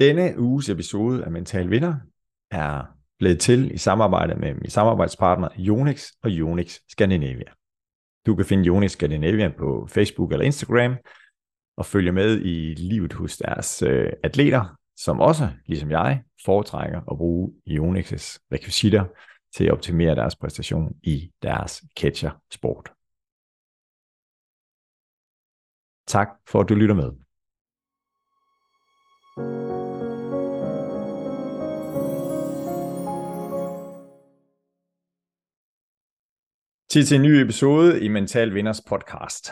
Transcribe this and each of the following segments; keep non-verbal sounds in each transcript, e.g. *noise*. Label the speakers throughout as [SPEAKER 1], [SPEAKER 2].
[SPEAKER 1] Denne uges episode af Mental Vinder er blevet til i samarbejde med min samarbejdspartner Jonix og Jonix Scandinavia. Du kan finde Jonix Scandinavia på Facebook eller Instagram og følge med i livet hos deres øh, atleter, som også, ligesom jeg, foretrækker at bruge Jonix's rekvisitter til at optimere deres præstation i deres catcher-sport. Tak for at du lytter med. Tid til en ny episode i Mental Vinders podcast.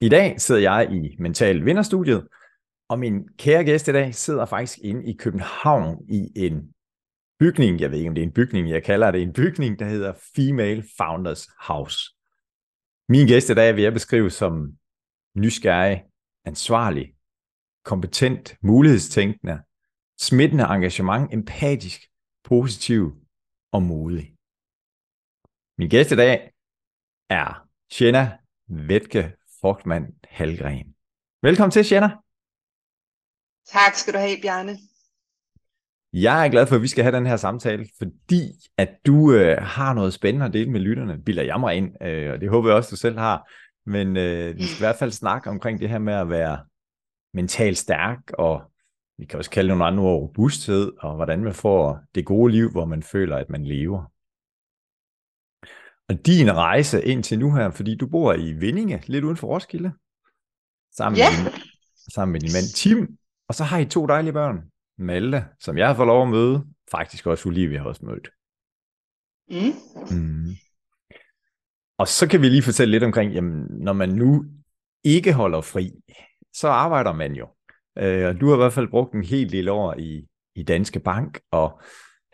[SPEAKER 1] I dag sidder jeg i Mental Vinderstudiet, og min kære gæst i dag sidder faktisk inde i København i en bygning, jeg ved ikke om det er en bygning, jeg kalder det en bygning, der hedder Female Founders House. Min gæst i dag vil jeg beskrive som nysgerrig, ansvarlig, kompetent, mulighedstænkende, smittende engagement, empatisk, positiv og modig. Min gæst i dag er Jenna Vetke Fogtmann Halgren. Velkommen til, Jenna.
[SPEAKER 2] Tak skal du have, Bjarne.
[SPEAKER 1] Jeg er glad for, at vi skal have den her samtale, fordi at du øh, har noget spændende at dele med lytterne, bilder jeg mig ind, øh, og det håber jeg også, du selv har. Men øh, vi skal i hvert fald snakke omkring det her med at være mentalt stærk, og vi kan også kalde nogle andre ord robusthed, og hvordan man får det gode liv, hvor man føler, at man lever. Og din rejse ind til nu her, fordi du bor i Vindinge, lidt uden for Roskilde, sammen,
[SPEAKER 2] Ja.
[SPEAKER 1] med, din, sammen med din mand Tim, og så har I to dejlige børn, Malte, som jeg har fået lov at møde, faktisk også Olivia har også mødt.
[SPEAKER 2] Mm.
[SPEAKER 1] Mm. Og så kan vi lige fortælle lidt omkring, jamen, når man nu ikke holder fri, så arbejder man jo. Øh, og du har i hvert fald brugt en hel del år i, i Danske Bank, og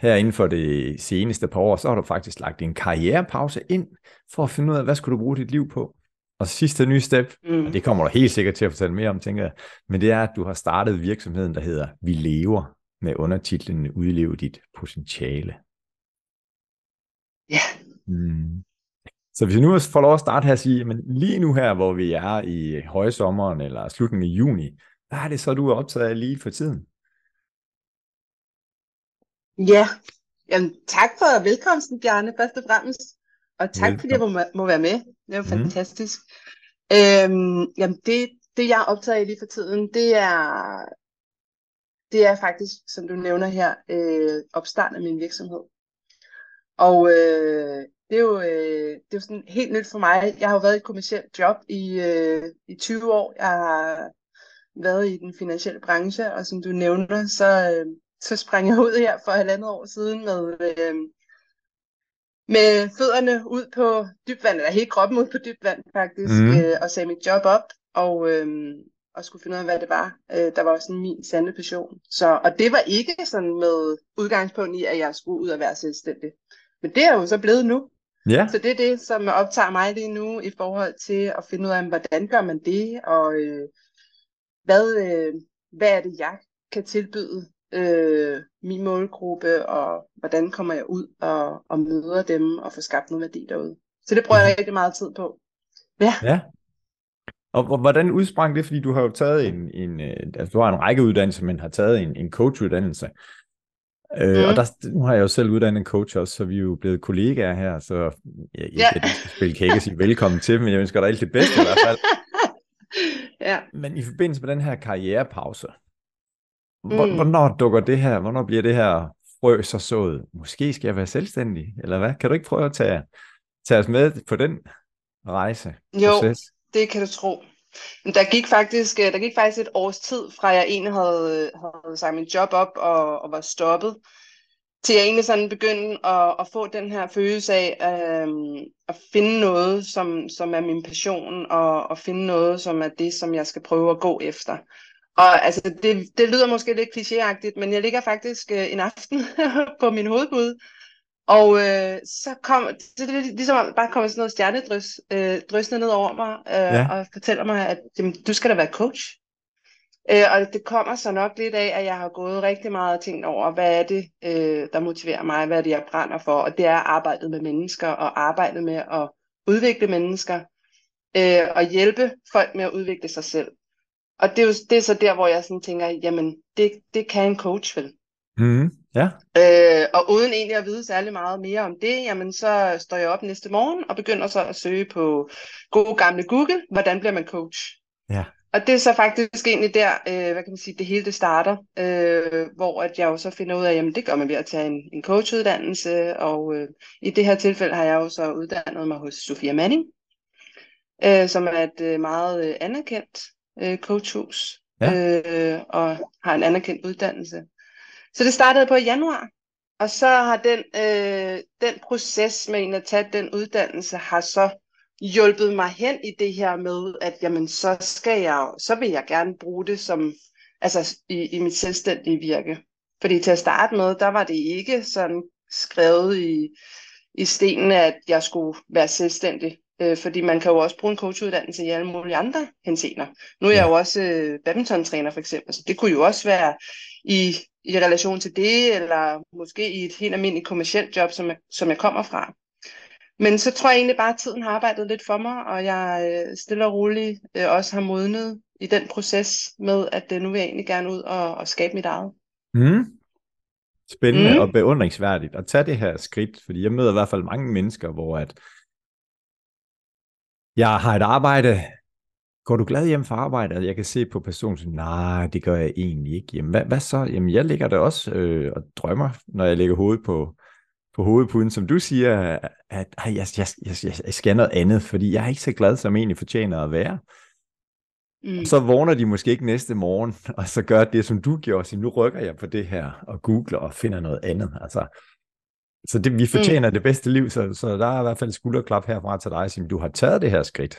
[SPEAKER 1] her inden for det seneste par år, så har du faktisk lagt en karrierepause ind, for at finde ud af, hvad skulle du bruge dit liv på. Og sidste nye step,
[SPEAKER 2] Mm.
[SPEAKER 1] og det kommer du helt sikkert til at fortælle mere om, tænker jeg, men det er, at du har startet virksomheden, der hedder Vi Lever, med undertitlen Udleve dit potentiale.
[SPEAKER 2] Ja.
[SPEAKER 1] Mm. Så hvis vi nu får lov at starte her og sige, men lige nu her, hvor vi er i højsommeren eller slutningen af juni, hvad er det så, du er optaget af lige for tiden?
[SPEAKER 2] Ja, Jamen, tak for velkomsten, Bjarne, først og fremmest. Og tak, fordi jeg må, må være med. Det er jo
[SPEAKER 1] Mhm.
[SPEAKER 2] fantastisk. Øhm, jamen, det, det jeg er optaget af lige for tiden, det er, det er faktisk, som du nævner her, øh, opstart af min virksomhed. Og øh, det, er jo, øh, det er sådan helt nyt for mig. Jeg har jo været i et kommersielt job i, øh, i 20 år. Jeg har været i den finansielle branche, og som du nævner, så, øh, så sprang jeg ud her for halvandet år siden med, øh, med fødderne ud på dybt vand, eller hele kroppen ud på dybt vand faktisk, mm. øh, og sagde mit job op, og, øh, og skulle finde ud af, hvad det var. Øh, der var også sådan min sande passion. Så, og det var ikke sådan med udgangspunkt i, at jeg skulle ud og være selvstændig. Men det er jo så blevet nu.
[SPEAKER 1] Ja,
[SPEAKER 2] Så det er det, som optager mig lige nu i forhold til at finde ud af, hvordan gør man det, og øh, hvad, øh, hvad er det, jeg kan tilbyde øh, min målgruppe, og hvordan kommer jeg ud og, og møder dem og får skabt noget værdi derude. Så det bruger jeg rigtig meget tid på. Ja,
[SPEAKER 1] ja. Og hvor- hvordan udsprang det? Fordi du har jo taget en, en øh, altså du har en række uddannelser, men har taget en, en coachuddannelse. Øh,
[SPEAKER 2] Mm.
[SPEAKER 1] Og der, nu har jeg jo selv uddannet en coach også, så vi er jo blevet kollegaer her, så jeg, ikke
[SPEAKER 2] Ja.
[SPEAKER 1] jeg spille kække og sige velkommen til, men jeg ønsker dig alt det bedste i hvert fald. *laughs*
[SPEAKER 2] ja.
[SPEAKER 1] Men i forbindelse med den her karrierepause,
[SPEAKER 2] Mm.
[SPEAKER 1] hvornår dukker det her, hvornår bliver det her frø så sået? Måske skal jeg være selvstændig, eller hvad? Kan du ikke prøve at tage, tage os med på den rejse?
[SPEAKER 2] Jo,
[SPEAKER 1] proces?
[SPEAKER 2] det kan du tro. Men der gik faktisk, øh, der gik faktisk et års tid, fra jeg egentlig havde, havde sagt mit job op og, og var stoppet, til jeg egentlig sådan begyndte at, at få den her følelse af øhm, at finde noget, som, som er min passion, og, og finde noget, som er det, som jeg skal prøve at gå efter. Og altså, det, det lyder måske lidt klichéagtigt, men jeg ligger faktisk øh, en aften *laughs* på min hovedbud, og øh, så kom det, det, ligesom om, bare kommer sådan noget stjernedrys øh, drysende ned over mig, øh,
[SPEAKER 1] ja.
[SPEAKER 2] og fortæller mig, at jamen, du skal da være coach. Øh, og det kommer så nok lidt af, at jeg har gået rigtig meget og tænkt over, hvad er det, øh, der motiverer mig, hvad er det, jeg brænder for, og det er arbejdet med mennesker, og arbejdet med at, udvikle mennesker øh, og hjælpe folk med at udvikle sig selv. Og det er jo det er så der, hvor jeg sådan tænker, jamen det, det kan en coach vel.
[SPEAKER 1] Mm, ja.
[SPEAKER 2] Øh, og uden egentlig at vide særlig meget mere om det, jamen så står jeg op næste morgen og begynder så at søge på gode gamle Google, hvordan bliver man coach?
[SPEAKER 1] Ja.
[SPEAKER 2] Og det er så faktisk egentlig der, øh, hvad kan man sige, det hele det starter, øh, hvor at jeg jo så finder ud af, jamen det gør man ved at tage en, en coachuddannelse, og øh, i det her tilfælde har jeg jo så uddannet mig hos Sofia Manning, øh, som er et øh, meget øh, anerkendt øh, coachhus, ja. øh, og har en anerkendt uddannelse. Så det startede på i januar, og så har den, øh, den proces med at tage den uddannelse, har så hjulpet mig hen i det her med, at jamen, så skal jeg, så vil jeg gerne bruge det som, altså i, i mit selvstændige virke. Fordi til at starte med, der var det ikke sådan skrevet i, i stenene, at jeg skulle være selvstændig. Øh, fordi man kan jo også bruge en coachuddannelse i alle mulige andre henseender. Nu er jeg jo også øh, badmintontræner for eksempel, så det kunne jo også være i, i relation til det, eller måske i et helt almindeligt kommersielt job, som jeg, som jeg kommer fra. Men så tror jeg egentlig bare, at tiden har arbejdet lidt for mig, og jeg øh, stille og roligt øh, også har modnet i den proces med, at øh, nu vil jeg egentlig gerne ud og, og skabe mit eget.
[SPEAKER 1] Mm. Spændende mm. og beundringsværdigt at tage det her skridt, fordi jeg møder i hvert fald mange mennesker, hvor at jeg har et arbejde, går du glad hjem fra arbejde? Jeg kan se på personen, som, nej, det gør jeg egentlig ikke. Jamen, hvad, hvad så? Jamen, jeg ligger der også øh, og drømmer, når jeg lægger hovedet på, på hovedpuden, som du siger, at, at jeg, jeg, jeg, jeg skal noget andet, fordi jeg er ikke så glad, som egentlig fortjener at være. Mm. Og så vågner de måske ikke næste morgen, *laughs* og så gør det, som du gjorde, så nu rykker jeg på det her, og googler og finder noget andet. Altså, så det, vi fortjener mm. det bedste liv, så, så der er i hvert fald skulderklap herfra til dig, som du har taget det her skridt.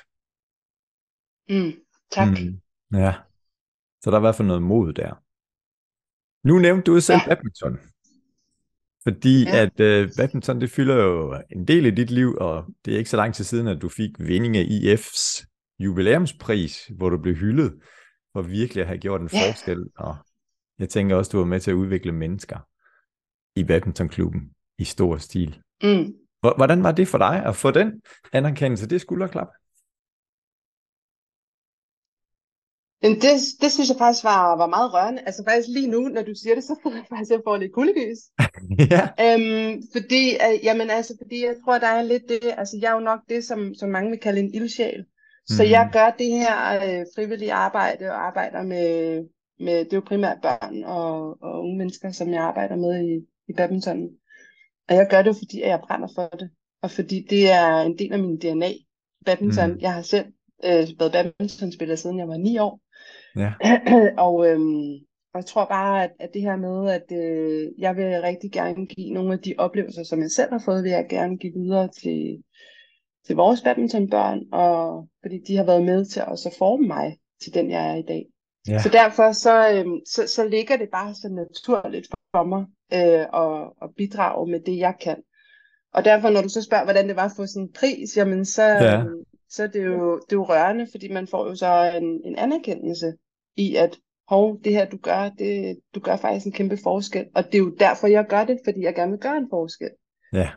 [SPEAKER 2] Mm. Tak. Mm.
[SPEAKER 1] Ja, så der er i hvert fald noget mod der. Nu nævnte du selv ja. badminton. Fordi ja. at uh, badminton, det fylder jo en del i dit liv, og det er ikke så lang tid siden, at du fik Vindinge IF's jubilæumspris, hvor du blev hyldet for virkelig at have gjort en ja. forskel. Og jeg tænker også, du var med til at udvikle mennesker i badmintonklubben i stor stil. Mm. Hvordan var det for dig at få den anerkendelse, det skulderklap?
[SPEAKER 2] Men det, det synes jeg faktisk var, var meget rørende. Altså faktisk lige nu, når du siger det, så får jeg faktisk jeg får lidt kuldegys. *laughs* ja. Øhm, fordi, øh, jamen, altså, fordi jeg tror, der er lidt det, altså jeg er jo nok det, som, som mange vil kalde en ildsjæl. Så mm. jeg gør det her øh, frivillige arbejde og arbejder med, med, det er jo primært børn og, og unge mennesker, som jeg arbejder med i, i badminton. Og jeg gør det jo, fordi jeg brænder for det. Og fordi det er en del af min DNA. Badminton, mm. jeg har selv øh, været badmintonspiller siden jeg var 9 år. Ja. *clears throat* og, øhm, og jeg tror bare, at, at det her med, at øh, jeg vil rigtig gerne give nogle af de oplevelser, som jeg selv har fået, vil jeg gerne give videre til, til vores badmintonbørn, og fordi de har været med til at forme mig til den, jeg er i dag. Ja. Så derfor så, øhm, så, så ligger det bare så naturligt for mig øh, at, at bidrage med det, jeg kan. Og derfor, når du så spørger, hvordan det var at få sådan en pris, jamen så, ja. Så er det jo, det er jo rørende, fordi man får jo så en, en anerkendelse i, at hov, det her du gør, det, du gør faktisk en kæmpe forskel. Og det er jo derfor, jeg gør det, fordi jeg gerne vil gøre en forskel.
[SPEAKER 1] Ja.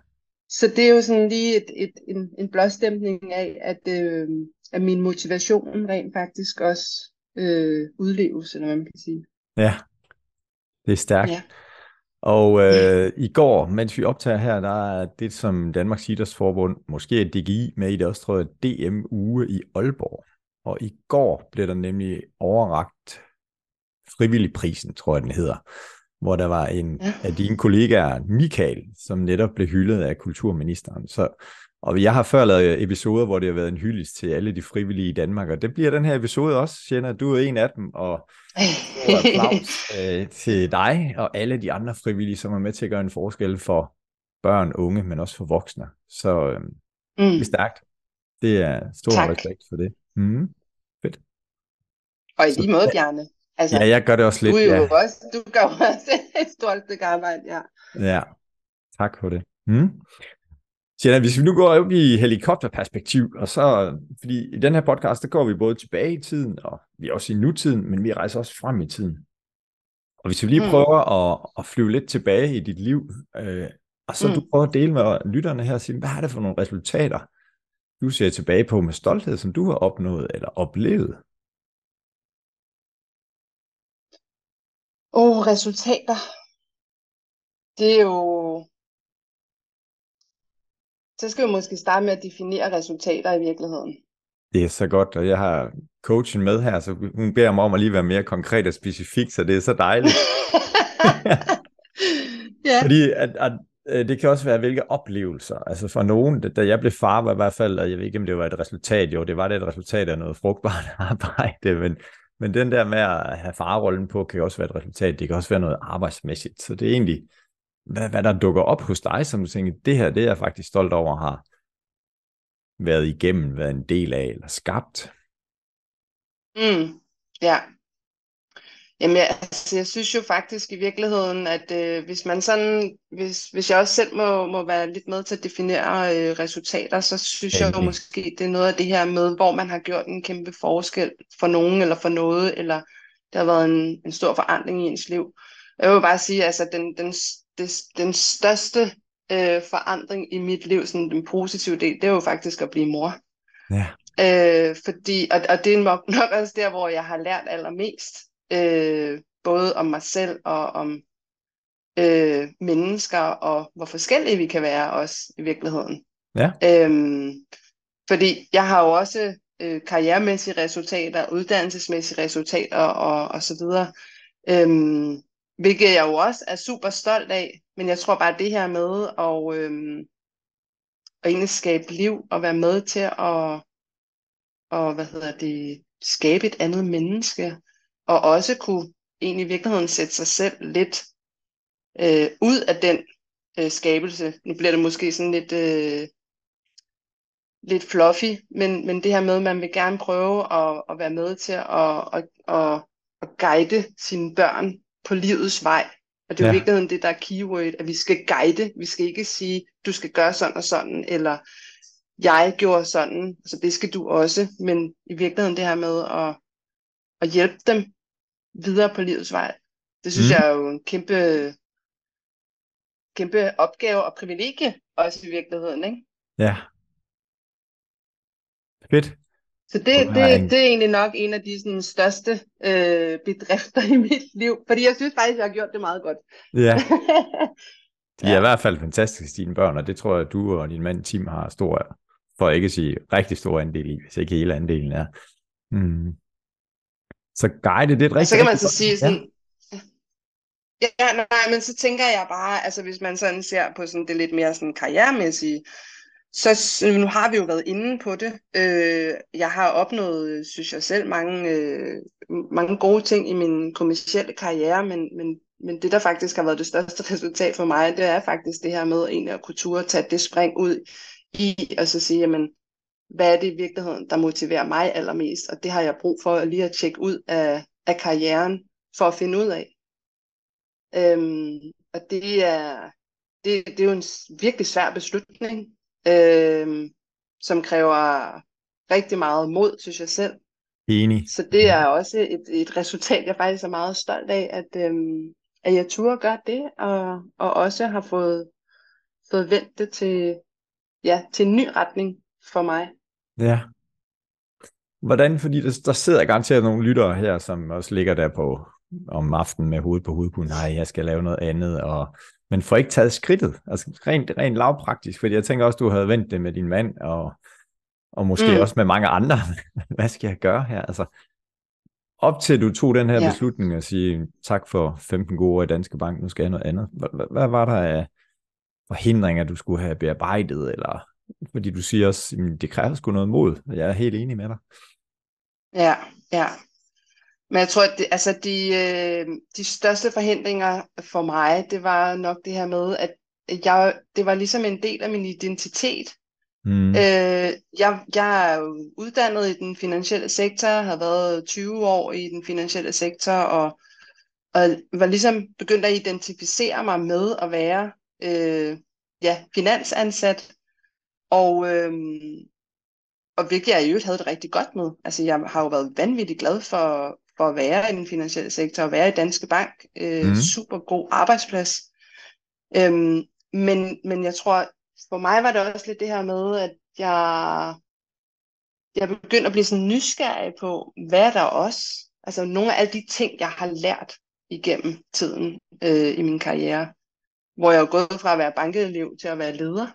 [SPEAKER 2] Så det er jo sådan lige et, et, en, en blåstemning af, at, øh, at min motivation rent faktisk også øh, udleves, eller hvad man kan sige.
[SPEAKER 1] Ja, det er stærkt. Ja. Og øh, i går, mens vi optager her, der er det, som Danmarks Idrætsforbund, måske DGI med i det også, tror jeg, DM-uge i Aalborg. Og i går blev der nemlig overragt frivilligprisen, tror jeg den hedder, hvor der var en ja. af dine kollegaer, Michael, som netop blev hyldet af kulturministeren. Så, og jeg har før lavet episoder, hvor det har været en hyldest til alle de frivillige i Danmark, og det bliver den her episode også, Jenna. Du er en af dem, og applaus *laughs* øh, til dig og alle de andre frivillige, som er med til at gøre en forskel for børn, unge, men også for voksne. Så øh, mm. det er stærkt. Det er stor tak. respekt for det. Mm. Fedt.
[SPEAKER 2] Og i lige måde, Bjarne.
[SPEAKER 1] Altså, ja, jeg gør det også lidt.
[SPEAKER 2] Du,
[SPEAKER 1] er
[SPEAKER 2] jo ja. også, du gør også *laughs* et stort stykke arbejde, ja.
[SPEAKER 1] Ja, tak for det. Mm. Sjældent, hvis vi nu går op i helikopterperspektiv, og så, fordi i den her podcast, der går vi både tilbage i tiden, og vi er også i nutiden, men vi rejser også frem i tiden. Og hvis vi lige mm. prøver at, at flyve lidt tilbage i dit liv, øh, og så mm. du prøver at dele med lytterne her og sige, hvad er det for nogle resultater, du ser tilbage på med stolthed, som du har opnået eller oplevet?
[SPEAKER 2] Åh, oh, resultater. Det er jo... Så skal vi måske starte med at definere resultater i virkeligheden.
[SPEAKER 1] Det er så godt, og jeg har coachen med her, så hun beder mig om at lige være mere konkret og specifik, så det er så dejligt. *laughs* ja. Fordi at, at, øh, det kan også være, hvilke oplevelser. Altså for nogen, da jeg blev far, var i hvert fald, og jeg ved ikke, om det var et resultat, jo, det var det et resultat af noget frugtbart *laughs* arbejde, men, men den der med at have farrollen på, kan også være et resultat. Det kan også være noget arbejdsmæssigt. Så det er egentlig, hvad, hvad der dukker op hos dig, som du tænker, det her, det er jeg faktisk stolt over at have været igennem, været en del af, eller skabt.
[SPEAKER 2] Mm, ja. Jamen, jeg, altså, jeg synes jo faktisk i virkeligheden, at øh, hvis man sådan, hvis, hvis jeg også selv må, må være lidt med til at definere øh, resultater, så synes Endelig. jeg jo måske, det er noget af det her med, hvor man har gjort en kæmpe forskel for nogen eller for noget, eller der har været en, en stor forandring i ens liv. Jeg vil bare sige, altså den, den, den, den største øh, forandring i mit liv, sådan den positive del, det er jo faktisk at blive mor.
[SPEAKER 1] Ja.
[SPEAKER 2] Øh, fordi, og, og det er nok, *laughs* nok også der, hvor jeg har lært allermest, øh, både om mig selv og om øh, mennesker, og hvor forskellige vi kan være også i virkeligheden.
[SPEAKER 1] Ja.
[SPEAKER 2] Øhm, fordi jeg har jo også øh, karrieremæssige resultater, uddannelsesmæssige resultater og, og så videre. Øhm, hvilket jeg jo også er super stolt af, men jeg tror bare det her med at, øhm, at egentlig skabe liv og være med til at og, hvad hedder det, skabe et andet menneske, og også kunne egentlig i virkeligheden sætte sig selv lidt øh, ud af den øh, skabelse. Nu bliver det måske sådan lidt, øh, lidt fluffy, men, men det her med, at man vil gerne prøve at, at være med til at, at, at, at guide sine børn på livets vej. Og det er ja. jo virkeligheden det, der er keyword, at vi skal guide. Vi skal ikke sige, du skal gøre sådan og sådan, eller jeg gjorde sådan, så det skal du også. Men i virkeligheden det her med at, at hjælpe dem videre på livets vej, det synes mm. jeg er jo en kæmpe, kæmpe opgave og privilegie også i virkeligheden. Ikke?
[SPEAKER 1] Ja. Fedt.
[SPEAKER 2] Så det, det, det er egentlig nok en af de sådan, største øh, bedrifter i mit liv, fordi jeg synes faktisk, jeg har gjort det meget godt.
[SPEAKER 1] Ja. *laughs* De er ja. i hvert fald fantastiske, dine børn, og det tror jeg, du og din mand Tim har stor, for at ikke at sige rigtig stor andel i, hvis ikke hele andelen er. Mm. Så guide, det er et rigtig...
[SPEAKER 2] så kan man så sige sådan, ja. ja, nej, men så tænker jeg bare, altså hvis man sådan ser på sådan det lidt mere sådan karrieremæssige, så nu har vi jo været inde på det. Øh, jeg har opnået, synes jeg selv, mange, øh, mange gode ting i min kommercielle karriere, men, men, men det, der faktisk har været det største *laughs* resultat for mig, det er faktisk det her med egentlig at kunne ture tage det spring ud i, og så sige, jamen, hvad er det i virkeligheden, der motiverer mig allermest? Og det har jeg brug for lige at tjekke ud af, af karrieren, for at finde ud af. Øhm, og det er, det, det er jo en virkelig svær beslutning, øhm, som kræver rigtig meget mod, synes jeg selv.
[SPEAKER 1] Enig.
[SPEAKER 2] Så det er også et, et resultat, jeg faktisk er meget stolt af, at, øhm, at jeg turde gøre det, og, og også har fået, fået vendt det til, ja, til en ny retning for mig.
[SPEAKER 1] Ja. Hvordan, fordi der, der sidder garanteret nogle lyttere her, som også ligger der på om aftenen med hovedet på hovedet på, nej, jeg skal lave noget andet, og, men får ikke taget skridtet, altså rent, rent lavpraktisk, fordi jeg tænker også, du havde vendt det med din mand, og, og måske mm. også med mange andre, *laughs* hvad skal jeg gøre her, altså op til du tog den her ja. beslutning og sige tak for 15 gode år i Danske Bank, nu skal jeg noget andet. Hvad, var der af forhindringer, du skulle have bearbejdet, eller fordi du siger også, at det kræver sgu noget mod. Jeg er helt enig med dig.
[SPEAKER 2] Ja, ja. Men jeg tror, at det, altså de, øh, de største forhindringer for mig, det var nok det her med, at jeg, det var ligesom en del af min identitet. Mm. Øh, jeg, jeg er uddannet i den finansielle sektor, har været 20 år i den finansielle sektor, og, og var ligesom begyndt at identificere mig med at være øh, ja, finansansat. Og, øhm, og hvilket jeg i øvrigt havde det rigtig godt med. Altså jeg har jo været vanvittigt glad for, for at være i den finansielle sektor, og være i Danske Bank. Øh, mm. Super god arbejdsplads. Øhm, men, men jeg tror, for mig var det også lidt det her med, at jeg, jeg begyndte at blive sådan nysgerrig på, hvad er der også? Altså nogle af alle de ting, jeg har lært igennem tiden øh, i min karriere, hvor jeg er gået fra at være bankelev til at være leder.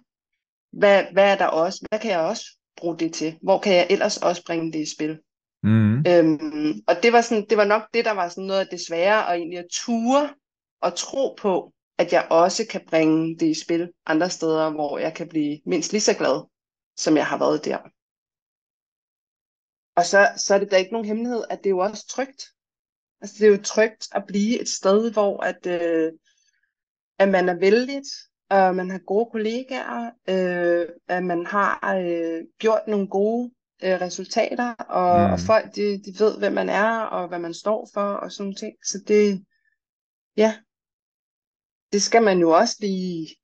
[SPEAKER 2] Hvad, hvad er der også? Hvad kan jeg også bruge det til? Hvor kan jeg ellers også bringe det i spil?
[SPEAKER 1] Mm.
[SPEAKER 2] Øhm, og det var, sådan, det var nok det, der var sådan noget af det svære, og egentlig at ture og tro på, at jeg også kan bringe det i spil andre steder, hvor jeg kan blive mindst lige så glad, som jeg har været der. Og så, så er det da ikke nogen hemmelighed, at det er jo også trygt. Altså det er jo trygt at blive et sted, hvor at, øh, at man er vældigt, og man har gode kollegaer, øh, at man har øh, gjort nogle gode øh, resultater, og, mm. og folk de, de ved, hvem man er, og hvad man står for, og sådan ting. Så det, ja, det skal man jo også lige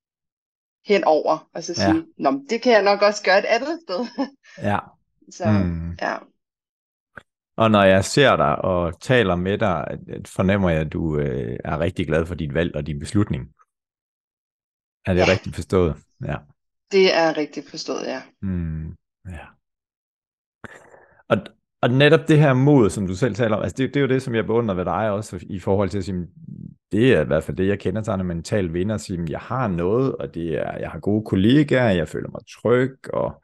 [SPEAKER 2] hen over, og så sige, ja. Nå, det kan jeg nok også gøre et andet sted. *laughs*
[SPEAKER 1] ja.
[SPEAKER 2] Så, mm. ja.
[SPEAKER 1] Og når jeg ser dig og taler med dig, fornemmer jeg, at du øh, er rigtig glad for dit valg og din beslutning. Er det ja. rigtigt forstået? Ja.
[SPEAKER 2] Det er rigtigt forstået, ja.
[SPEAKER 1] Mm, ja. Og, og netop det her mod, som du selv taler om, altså det, det er jo det, som jeg beundrer ved dig også, i forhold til at sige, det er i hvert fald det, jeg kender til en mental vinder, at sige, jeg har noget, og det er, jeg har gode kollegaer, jeg føler mig tryg, og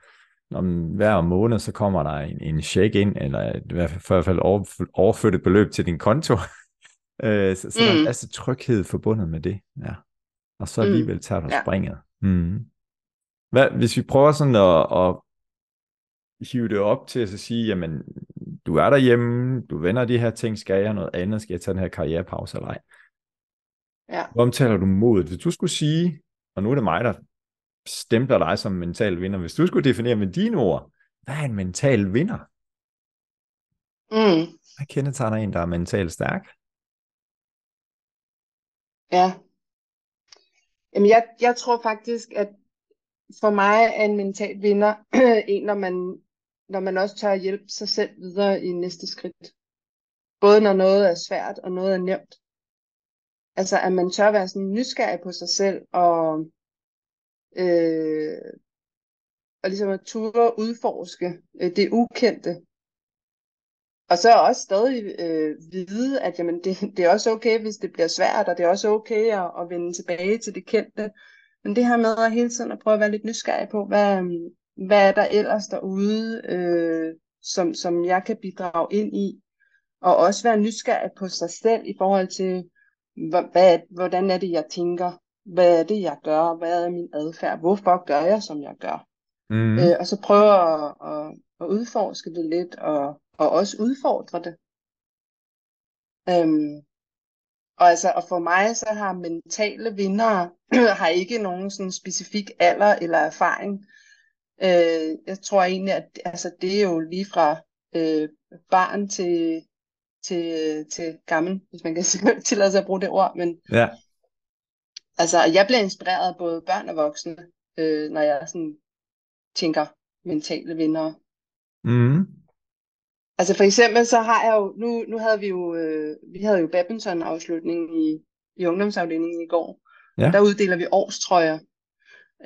[SPEAKER 1] om hver måned, så kommer der en, en check ind, eller i hvert fald overført et beløb til din konto. *laughs* øh, så, så mm. der er en mm. masse tryghed forbundet med det. Ja. Og så mm. alligevel tager du ja. springet. Mm. Hvad, hvis vi prøver sådan at, at hive det op til at så sige, jamen, du er derhjemme, du vender de her ting, skal jeg noget andet, skal jeg tage den her karrierepause eller ej?
[SPEAKER 2] Ja.
[SPEAKER 1] Hvor omtaler du modet? Hvis du skulle sige, og nu er det mig, der stempler dig som mental vinder. Hvis du skulle definere med dine ord, hvad er en mental vinder?
[SPEAKER 2] Mm.
[SPEAKER 1] Hvad kendetegner en, der er mentalt stærk?
[SPEAKER 2] Ja. Jamen, jeg, jeg tror faktisk, at for mig er en mental vinder *clears throat* en, når man, når man også tør hjælp hjælpe sig selv videre i næste skridt. Både når noget er svært, og noget er nemt. Altså, at man tør være sådan nysgerrig på sig selv, og øh, og ligesom at ture udforske øh, det ukendte. Og så også stadig øh, vide, at jamen, det, det er også okay, hvis det bliver svært, og det er også okay at, at vende tilbage til det kendte. Men det her med at hele tiden at prøve at være lidt nysgerrig på, hvad, hvad er der ellers derude, øh, som, som jeg kan bidrage ind i. Og også være nysgerrig på sig selv i forhold til, hvad, hvordan er det, jeg tænker hvad er det, jeg gør, hvad er min adfærd, hvorfor gør jeg, som jeg gør. Mm. Øh, og så prøve at, at, at udforske det lidt, og, og også udfordre det. Øhm, og altså, og for mig så har mentale vinder *clears throat* har ikke nogen sådan specifik alder eller erfaring. Øh, jeg tror egentlig, at altså, det er jo lige fra øh, barn til, til, til gammel, hvis man kan *laughs* tillade sig at bruge det ord. Men,
[SPEAKER 1] ja.
[SPEAKER 2] Altså, jeg bliver inspireret af både børn og voksne, øh, når jeg sådan tænker mentale vinder.
[SPEAKER 1] Mm.
[SPEAKER 2] Altså for eksempel så har jeg jo, nu, nu havde vi jo, øh, vi havde jo badminton-afslutning i, i ungdomsafdelingen i går. Ja. Der uddeler vi årstrøjer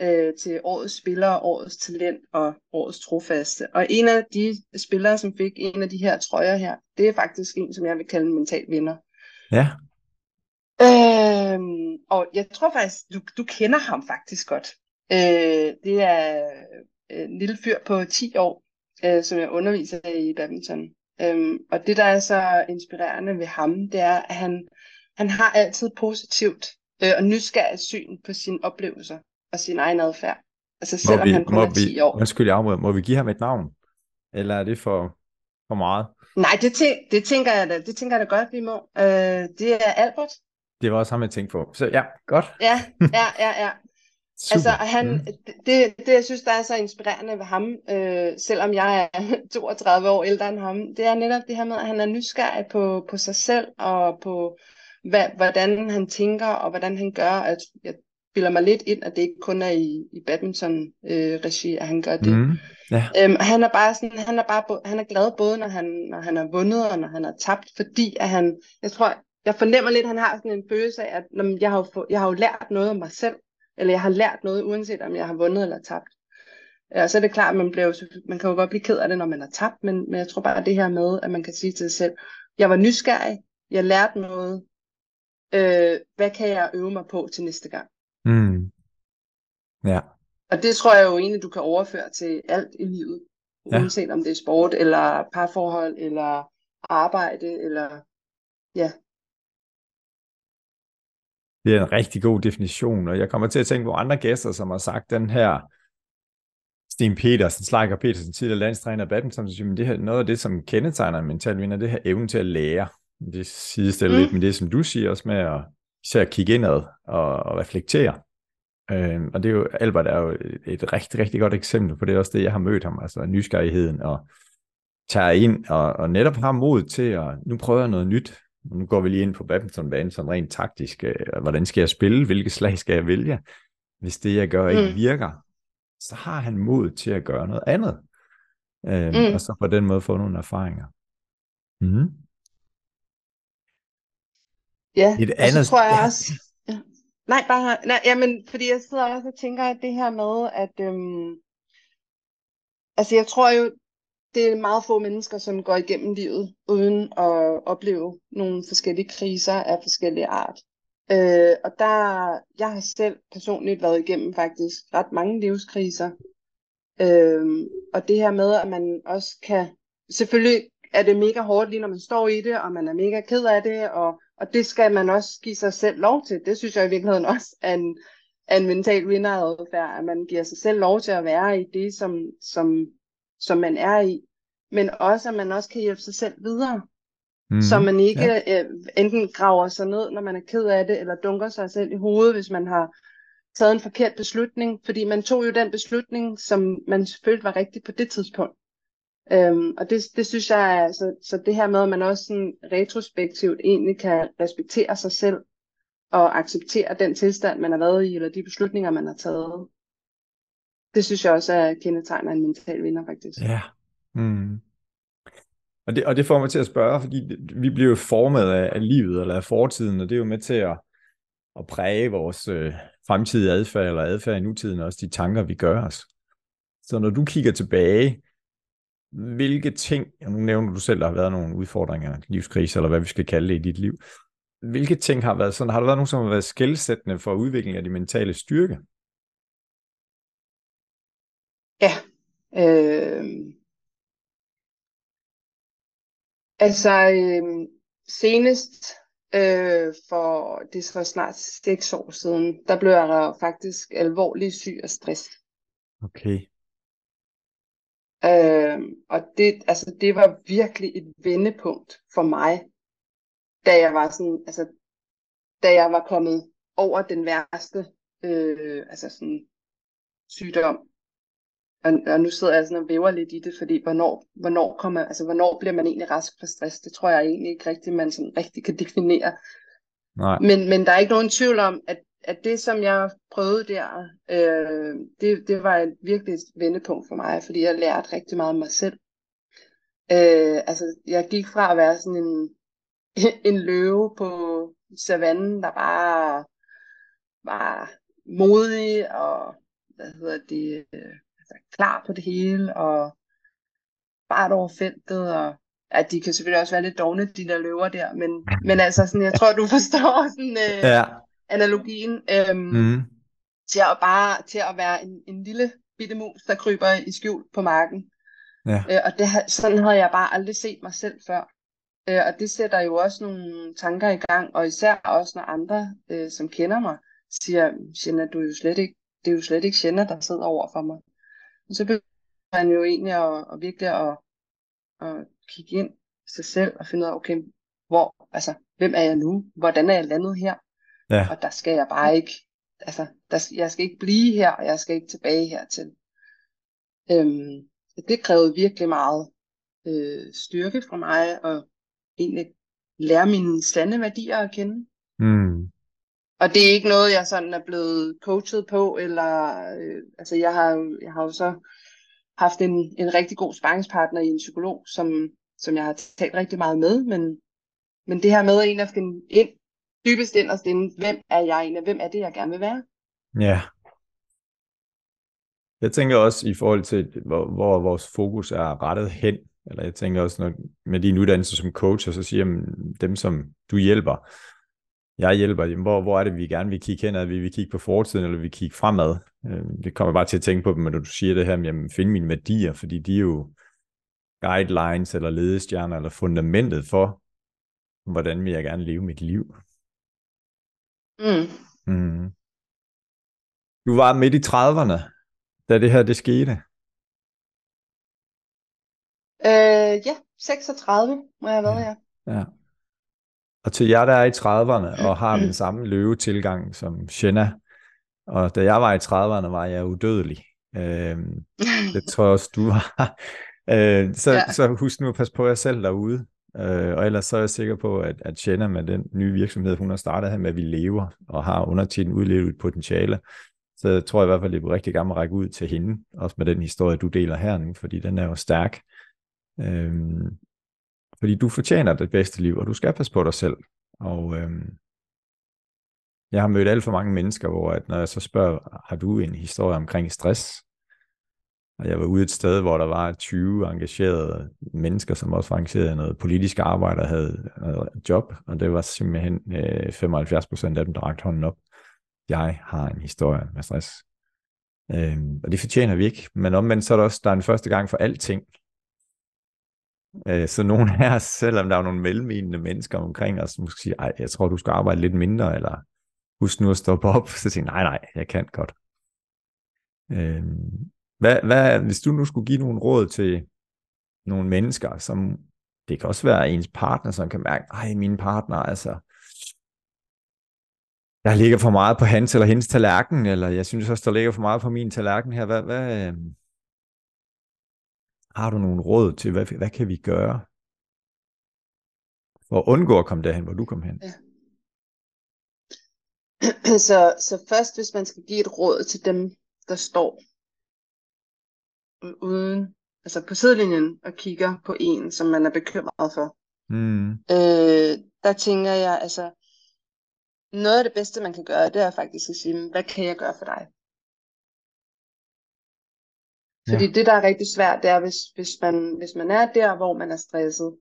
[SPEAKER 2] øh, til årets spillere, årets talent og årets trofaste. Og en af de spillere, som fik en af de her trøjer her, det er faktisk en, som jeg vil kalde en mental vinder.
[SPEAKER 1] Ja.
[SPEAKER 2] Øhm, og jeg tror faktisk, du, du kender ham faktisk godt. Øh, det er øh, en lille fyr på 10 år, øh, som jeg underviser i badminton. Øhm, og det, der er så inspirerende ved ham, det er, at han, han har altid positivt øh, og nysgerrigt syn på sine oplevelser og sin egen adfærd. Altså selvom vi, han kun er 10 vi, år.
[SPEAKER 1] Undskyld, jeg afbryder. Må vi give ham et navn? Eller er det for, for meget?
[SPEAKER 2] Nej, det, tæ- det tænker jeg da, det tænker jeg da godt, vi må. Øh, det er Albert.
[SPEAKER 1] Det var også ham, jeg tænkte på. Så ja, godt.
[SPEAKER 2] Ja, ja, ja, ja. *laughs* Super. Altså, han, mm. det, det, jeg synes, der er så inspirerende ved ham, øh, selvom jeg er *laughs* 32 år ældre end ham, det er netop det her med, at han er nysgerrig på, på sig selv, og på, hvad, hvordan han tænker, og hvordan han gør. At jeg bilder mig lidt ind, at det ikke kun er i, i badminton-regi, øh, at han gør det. Mm. Ja. Øhm, han er bare sådan, han er bare, han er glad både, når han, når han har vundet, og når han har tabt, fordi at han, jeg tror, jeg fornemmer lidt, at han har sådan en følelse af, at når jeg, har jo, jeg har jo lært noget om mig selv, eller jeg har lært noget, uanset om jeg har vundet eller tabt. Ja, så er det klart, at man, bliver jo, man kan jo godt blive ked af det, når man har tabt, men, men jeg tror bare, at det her med, at man kan sige til sig selv, jeg var nysgerrig, jeg lærte noget, øh, hvad kan jeg øve mig på til næste gang?
[SPEAKER 1] Mm. Ja.
[SPEAKER 2] Og det tror jeg jo egentlig, du kan overføre til alt i livet,
[SPEAKER 1] Ja.
[SPEAKER 2] uanset om det er sport, eller parforhold, eller arbejde, eller ja,
[SPEAKER 1] Det er en rigtig god definition, og jeg kommer til at tænke på andre gæster, som har sagt den her Sten Petersen, Slager Petersen, tidligere landstræner af badminton, så siger, men det her, noget af det, som kendetegner en mental vinder, det her evne til at lære. Det sidestiller
[SPEAKER 2] Mm.
[SPEAKER 1] lidt med det, som du siger også med at især kigge indad og, og reflektere. Øhm, og det er jo, Albert er jo et, rigtig, rigtig godt eksempel på det, er også det, jeg har mødt ham, altså nysgerrigheden og tager ind og, og netop har mod til at, nu prøver jeg noget nyt, nu går vi lige ind på badmintonbanen sådan rent taktisk, øh, hvordan skal jeg spille, hvilke slag skal jeg vælge, hvis det jeg gør ikke
[SPEAKER 2] Mm.
[SPEAKER 1] virker, så har han mod til at gøre noget andet, øhm,
[SPEAKER 2] Mm.
[SPEAKER 1] og så på den måde få nogle erfaringer. Mm.
[SPEAKER 2] Ja.
[SPEAKER 1] Et
[SPEAKER 2] og
[SPEAKER 1] andet-
[SPEAKER 2] så tror jeg også, ja. nej, bare, nej, jamen, fordi jeg sidder også og tænker, at det her med, at, øhm, altså jeg tror jo, det er meget få mennesker, som går igennem livet, uden at opleve nogle forskellige kriser af forskellige art. Øh, og der, jeg har selv personligt været igennem faktisk ret mange livskriser. Øh, og det her med, at man også kan, selvfølgelig er det mega hårdt lige når man står i det, og man er mega ked af det, og, og det skal man også give sig selv lov til. Det synes jeg i virkeligheden også er en, er en mental vinderadfærd, at man giver sig selv lov til at være i det, som, som, som man er i. Men også, at man også kan hjælpe sig selv videre.
[SPEAKER 1] Mm.
[SPEAKER 2] Så man ikke ja. øh, enten graver sig ned, når man er ked af det, eller dunker sig selv i hovedet, hvis man har taget en forkert beslutning. Fordi man tog jo den beslutning, som man følte var rigtig på det tidspunkt. Øhm, og det, det synes jeg er, så, så det her med, at man også sådan retrospektivt egentlig kan respektere sig selv, og acceptere den tilstand, man har været i, eller de beslutninger, man har taget. Det synes jeg også er kendetegner en mental vinder, faktisk.
[SPEAKER 1] Ja. Mm. Og, det, og det får mig til at spørge, fordi vi bliver jo formet af, af livet eller af fortiden, og det er jo med til at, at præge vores øh, fremtidige adfærd eller adfærd i nutiden, og også de tanker, vi gør os. Så når du kigger tilbage, hvilke ting, og nu nævner du selv, der har været nogle udfordringer, livskriser, eller hvad vi skal kalde det i dit liv, hvilke ting har været sådan, har der været nogen, som har været skældsættende for udviklingen af de mentale styrke?
[SPEAKER 2] Ja. Øh... Altså, øh, senest øh, for, det er så snart seks år siden, der blev jeg faktisk alvorligt syg af stress.
[SPEAKER 1] Okay.
[SPEAKER 2] Øh, og det, altså, det var virkelig et vendepunkt for mig, da jeg var sådan, altså, da jeg var kommet over den værste, øh, altså sådan sygdom. Og, og nu sidder jeg sådan og væver lidt i det, fordi hvornår, hvornår, kommer, altså, hvornår bliver man egentlig rask fra stress? Det tror jeg egentlig ikke rigtigt, man sådan rigtig kan definere.
[SPEAKER 1] Nej.
[SPEAKER 2] Men, men der er ikke nogen tvivl om, at, at det, som jeg prøvede der, øh, det, det var et virkelig et vendepunkt for mig, fordi jeg lærte rigtig meget om mig selv. Øh, altså, jeg gik fra at være sådan en, *laughs* en løve på savannen, der bare var modig og hvad hedder det, øh, altså, klar på det hele og bare over feltet og ja, de kan selvfølgelig også være lidt dogne, de der løver der, men, men altså sådan, jeg tror, du *laughs* forstår sådan øh,
[SPEAKER 1] Ja
[SPEAKER 2] analogien øhm,
[SPEAKER 1] Mm.
[SPEAKER 2] til at bare til at være en, en lille bitte mus, der kryber i skjul på marken.
[SPEAKER 1] Ja.
[SPEAKER 2] Øh, og det, sådan havde jeg bare aldrig set mig selv før. Øh, og det sætter jo også nogle tanker i gang, og især også når andre, øh, som kender mig, siger, Jenna, du er jo slet ikke, det er jo slet ikke Jenna, der sidder over for mig. Og så begynder man jo egentlig at, at virkelig at, at kigge ind i sig selv og finde ud af, okay, hvor, altså, hvem er jeg nu? Hvordan er jeg landet her?
[SPEAKER 1] Ja.
[SPEAKER 2] Og der skal jeg bare ikke, altså, der, jeg skal ikke blive her, og jeg skal ikke tilbage hertil. Øhm, det krævede virkelig meget øh, styrke fra mig, og egentlig lære mine sande værdier at kende.
[SPEAKER 1] Mm.
[SPEAKER 2] Og det er ikke noget, jeg sådan er blevet coachet på, eller øh, altså jeg har, jeg har jo så haft en, en rigtig god sparringspartner i en psykolog, som, som jeg har talt rigtig meget med, men, men det her med egentlig at finde ind, dybest inderst inde, hvem er jeg egentlig, hvem er det, jeg gerne vil være?
[SPEAKER 1] Ja. Jeg tænker også i forhold til, hvor, hvor vores fokus er rettet hen, eller jeg tænker også, når, med din uddannelse som coach, og så siger jamen, dem som du hjælper, jeg hjælper, jamen, hvor, hvor er det, vi gerne vil kigge henad? Vil vi kigge på fortiden, eller vil vi kigge fremad? Øh, det kommer bare til at tænke på når du siger det her, jamen, finde mine værdier, fordi de er jo guidelines, eller ledestjerner, eller fundamentet for, hvordan vil jeg gerne leve mit liv. Mm. Mm. Du var midt i 30'erne, da det her det skete.
[SPEAKER 2] Øh, ja, 36 må jeg have været, ja. ja.
[SPEAKER 1] Og til jer, der er i 30'erne og har den samme løvetilgang som Shenna, og da jeg var i 30'erne, var jeg udødelig. *laughs* Øh, det tror jeg også, du var. øh, så, ja. så husk nu at passe på jer selv derude. Øh, og ellers så er jeg sikker på, at, at Jenna med den nye virksomhed, hun har startet her med, at vi lever og har undertiden udlevet potentiale, så tror jeg i hvert fald, det er rigtig gammel at række ud til hende, også med den historie, du deler her nu, fordi den er jo stærk. Øhm, fordi du fortjener det bedste liv, og du skal passe på dig selv. Og øhm, jeg har mødt alt for mange mennesker, hvor at når jeg så spørger, har du en historie omkring stress? Og jeg var ude et sted, hvor der var 20 engagerede mennesker, som også var engageret i noget politisk arbejde og havde noget job, og det var simpelthen øh, 75 procent af dem, der rakte hånden op. Jeg har en historie med stress. Øhm, og det fortjener vi ikke. Men omvendt så er der også, der er en første gang for alting. Øh, så nogle af os, selvom der er nogle mellemlignende mennesker omkring os, måske siger, ej, jeg tror, du skal arbejde lidt mindre, eller husk nu at stoppe op, *laughs* så siger nej, nej, jeg kan godt. Øh, hvad, hvad, hvis du nu skulle give nogle råd til nogle mennesker, som det kan også være ens partner, som kan mærke, ej, min partner, altså, der ligger for meget på hans eller hendes tallerken, eller jeg synes også, der ligger for meget på min tallerken her. Hvad, hvad, øh, har du nogle råd til, hvad, hvad kan vi gøre for at undgå at komme derhen, hvor du kom hen? Ja. *clears throat*
[SPEAKER 2] Så, så først, hvis man skal give et råd til dem, der står uden, altså på sidelinjen og kigger på en, som man er bekymret for, mm. øh, der tænker jeg, altså, noget af det bedste, man kan gøre, det er faktisk at sige, hvad kan jeg gøre for dig? Fordi ja. det, der er rigtig svært, det er, hvis, hvis, man, hvis man er der, hvor man er stresset,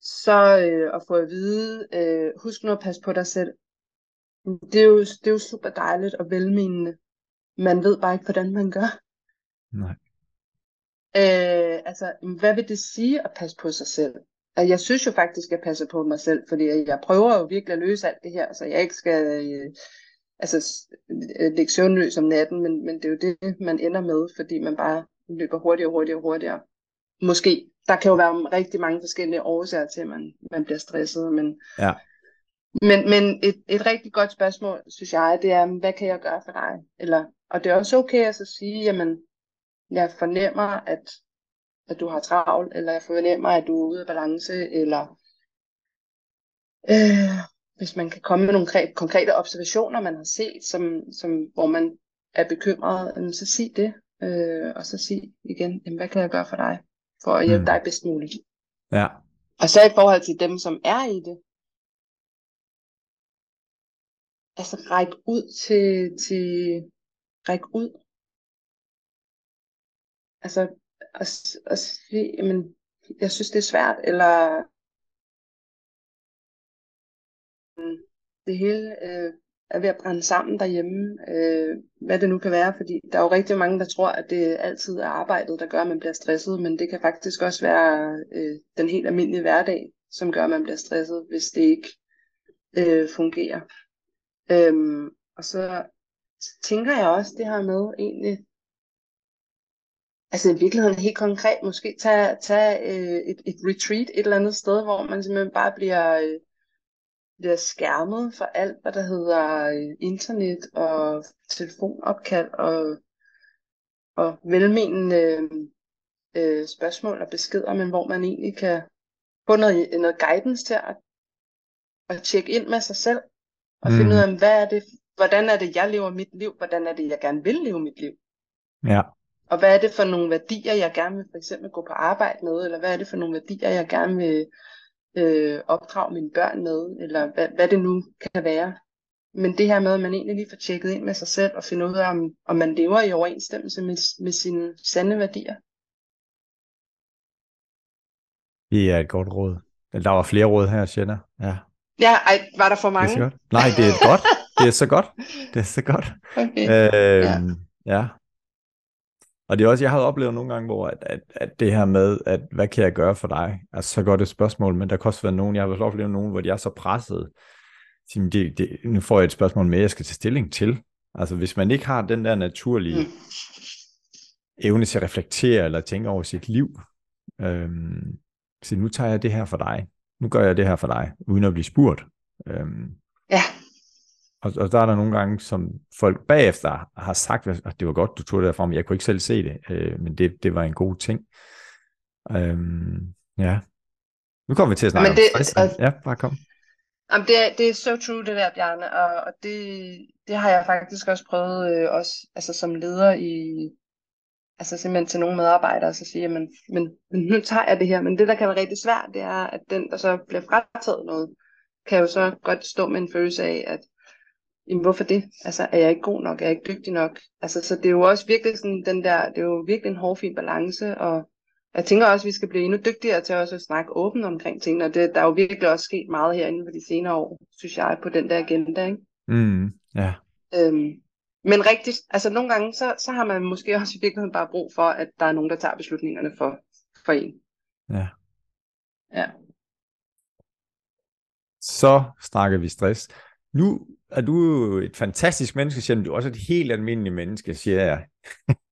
[SPEAKER 2] så øh, at få at vide, øh, husk nu at passe på dig selv. Det er, jo, det er jo super dejligt og velmenende. Man ved bare ikke, hvordan man gør. Nej. Øh, altså, hvad vil det sige at passe på sig selv? Altså, jeg synes jo faktisk, at jeg passer på mig selv, fordi jeg prøver jo virkelig at løse alt det her, så jeg ikke skal øh, altså, ligge søvnløs om natten, men, men det er jo det, man ender med, fordi man bare løber hurtigere og hurtigere og hurtigere. Måske. Der kan jo være rigtig mange forskellige årsager til, at man, man bliver stresset, men, ja. men, men et, et rigtig godt spørgsmål, synes jeg, det er, hvad kan jeg gøre for dig? Eller, og det er også okay at så sige, jamen, jeg fornemmer, at, at du har travlt, eller jeg fornemmer, at du er ude af balance, eller øh, hvis man kan komme med nogle konkrete observationer, man har set, som, som, hvor man er bekymret, så sig det. Øh, og så sig igen, jamen, hvad kan jeg gøre for dig, for at hjælpe mm. dig bedst muligt. Ja. Og så i forhold til dem, som er i det, altså ræk ud til, til ræk ud. Altså, at, at sige, jamen, jeg synes, det er svært, eller mm, det hele øh, er ved at brænde sammen derhjemme, øh, hvad det nu kan være, fordi der er jo rigtig mange, der tror, at det altid er arbejdet, der gør, at man bliver stresset, men det kan faktisk også være øh, den helt almindelige hverdag, som gør, at man bliver stresset, hvis det ikke øh, fungerer. Øhm, og så tænker jeg også det her med egentlig, altså i virkeligheden helt konkret, måske tage, tage øh, et, et retreat et eller andet sted, hvor man simpelthen bare bliver... Øh, bliver skærmet for alt, hvad der hedder øh, internet og telefonopkald og, og velmenende øh, spørgsmål og beskeder, men hvor man egentlig kan få noget, noget guidance til at, at tjekke ind med sig selv og mm. finde ud af, hvad er det, hvordan er det, jeg lever mit liv, hvordan er det, jeg gerne vil leve mit liv. Ja. Og hvad er det for nogle værdier, jeg gerne vil for eksempel gå på arbejde med, eller hvad er det for nogle værdier, jeg gerne vil øh, opdrage mine børn med, eller hvad, hvad det nu kan være. Men det her med, at man egentlig lige får tjekket ind med sig selv og finde ud af, om, om man lever i overensstemmelse med, med sine sande værdier.
[SPEAKER 1] Det er et godt råd. Der var flere råd her, Shanna. Ja.
[SPEAKER 2] Ja, ej, var der for mange?
[SPEAKER 1] Det er så godt. Nej, det er godt. Det er så godt. Det er så godt. *laughs*
[SPEAKER 2] Okay.
[SPEAKER 1] Øhm, ja. ja. Og det er også, jeg har oplevet nogle gange, hvor at, at, at det her med, at hvad kan jeg gøre for dig, er så godt et spørgsmål, men der kan også være nogen, jeg har også oplevet nogen, hvor de er så presset, det, det, nu får jeg et spørgsmål med, jeg skal tage stilling til. Altså hvis man ikke har den der naturlige mm. evne til at reflektere eller tænke over sit liv, øhm, så nu tager jeg det her for dig, nu gør jeg det her for dig, uden at blive spurgt. Øhm,
[SPEAKER 2] ja.
[SPEAKER 1] Og, og der er der nogle gange, som folk bagefter har sagt, at det var godt, du tog det derfra, men jeg kunne ikke selv se det, øh, men det, det var en god ting. Øhm, ja. Nu kommer vi til at snakke men det, om stress. Ja, bare kom.
[SPEAKER 2] Jamen, det, er, det er så true, det der, Bjarne, og, og det, det har jeg faktisk også prøvet, øh, også, altså som leder i, altså simpelthen til nogle medarbejdere, så siger men, men, men nu tager jeg det her, men det, der kan være rigtig svært, det er, at den, der så bliver frataget noget, kan jo så godt stå med en følelse af, at jamen, hvorfor det? Altså, er jeg ikke god nok? Er jeg ikke dygtig nok? Altså, så det er jo også virkelig sådan den der, det er jo virkelig en hårfin balance, og jeg tænker også, at vi skal blive endnu dygtigere til også at snakke åbent omkring tingene, og det, der er jo virkelig også sket meget herinde for de senere år, synes jeg, på den der agenda, ikke?
[SPEAKER 1] Mm, ja.
[SPEAKER 2] Øhm, men rigtigt, altså nogle gange, så, så har man måske også i virkeligheden bare brug for, at der er nogen, der tager beslutningerne for, for en.
[SPEAKER 1] Ja.
[SPEAKER 2] Ja.
[SPEAKER 1] Så snakker vi stress. Nu er du et fantastisk menneske, selvom du er også et helt almindeligt menneske, siger jeg.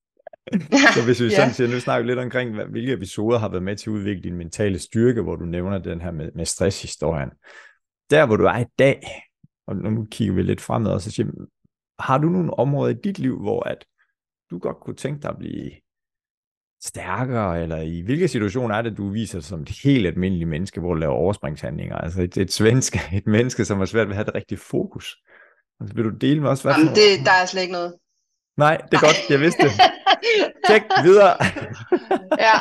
[SPEAKER 1] *laughs* så hvis vi ja. sådan siger, nu snakker vi lidt omkring, hvilke episoder har været med til at udvikle din mentale styrke, hvor du nævner den her med, med stresshistorien. Der, hvor du er i dag, og nu kigger vi lidt fremad, og så siger har du nogle områder i dit liv, hvor at du godt kunne tænke dig at blive stærkere, eller i hvilke situationer er det, du viser dig som et helt almindeligt menneske, hvor du laver overspringshandlinger? Altså et, et svensk, et menneske, som har svært ved at have det rigtige fokus. Altså, vil du dele med os? Hvad
[SPEAKER 2] Jamen, det, der er slet ikke noget.
[SPEAKER 1] Nej, det er Nej. godt, jeg vidste det. Tjek videre. *laughs*
[SPEAKER 2] ja.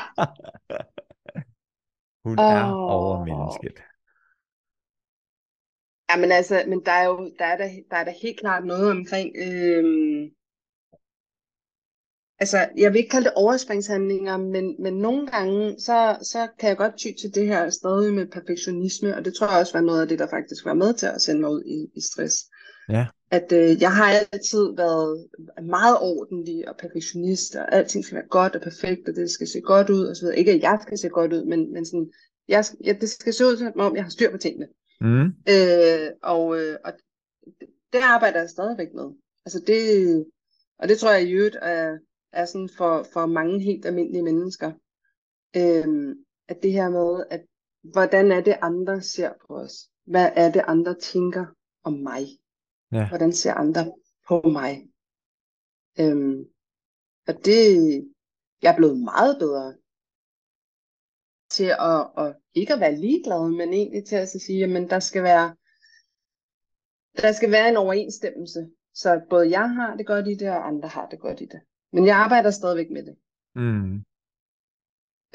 [SPEAKER 1] Hun oh. er overmennesket.
[SPEAKER 2] Ja, men altså, men der er jo, der er der, der er der helt klart noget omkring, øhm, altså, jeg vil ikke kalde det overspringshandlinger, men, men nogle gange, så, så kan jeg godt ty til det her stadig med perfektionisme, og det tror jeg også var noget af det, der faktisk var med til at sende mig ud i, i stress.
[SPEAKER 1] Ja.
[SPEAKER 2] At øh, jeg har altid været meget ordentlig og perfektionist, og alting skal være godt og perfekt, og det skal se godt ud, og så videre. Ikke at jeg skal se godt ud, men, men sådan, jeg, ja, det skal se ud som om, jeg har styr på tingene.
[SPEAKER 1] Mm.
[SPEAKER 2] Øh, og, øh, og det arbejder jeg stadigvæk med. Altså det, og det tror jeg i øvrigt er, er sådan for, for mange helt almindelige mennesker. Øh, at det her med, at hvordan er det andre ser på os? Hvad er det andre tænker om mig?
[SPEAKER 1] Ja.
[SPEAKER 2] Hvordan ser andre på mig? Øhm, og det, jeg er blevet meget bedre til at, at ikke at være ligeglad, men egentlig til at sige, at der skal være der skal være en overensstemmelse, så både jeg har det godt i det, og andre har det godt i det. Men jeg arbejder stadigvæk med det.
[SPEAKER 1] Mm.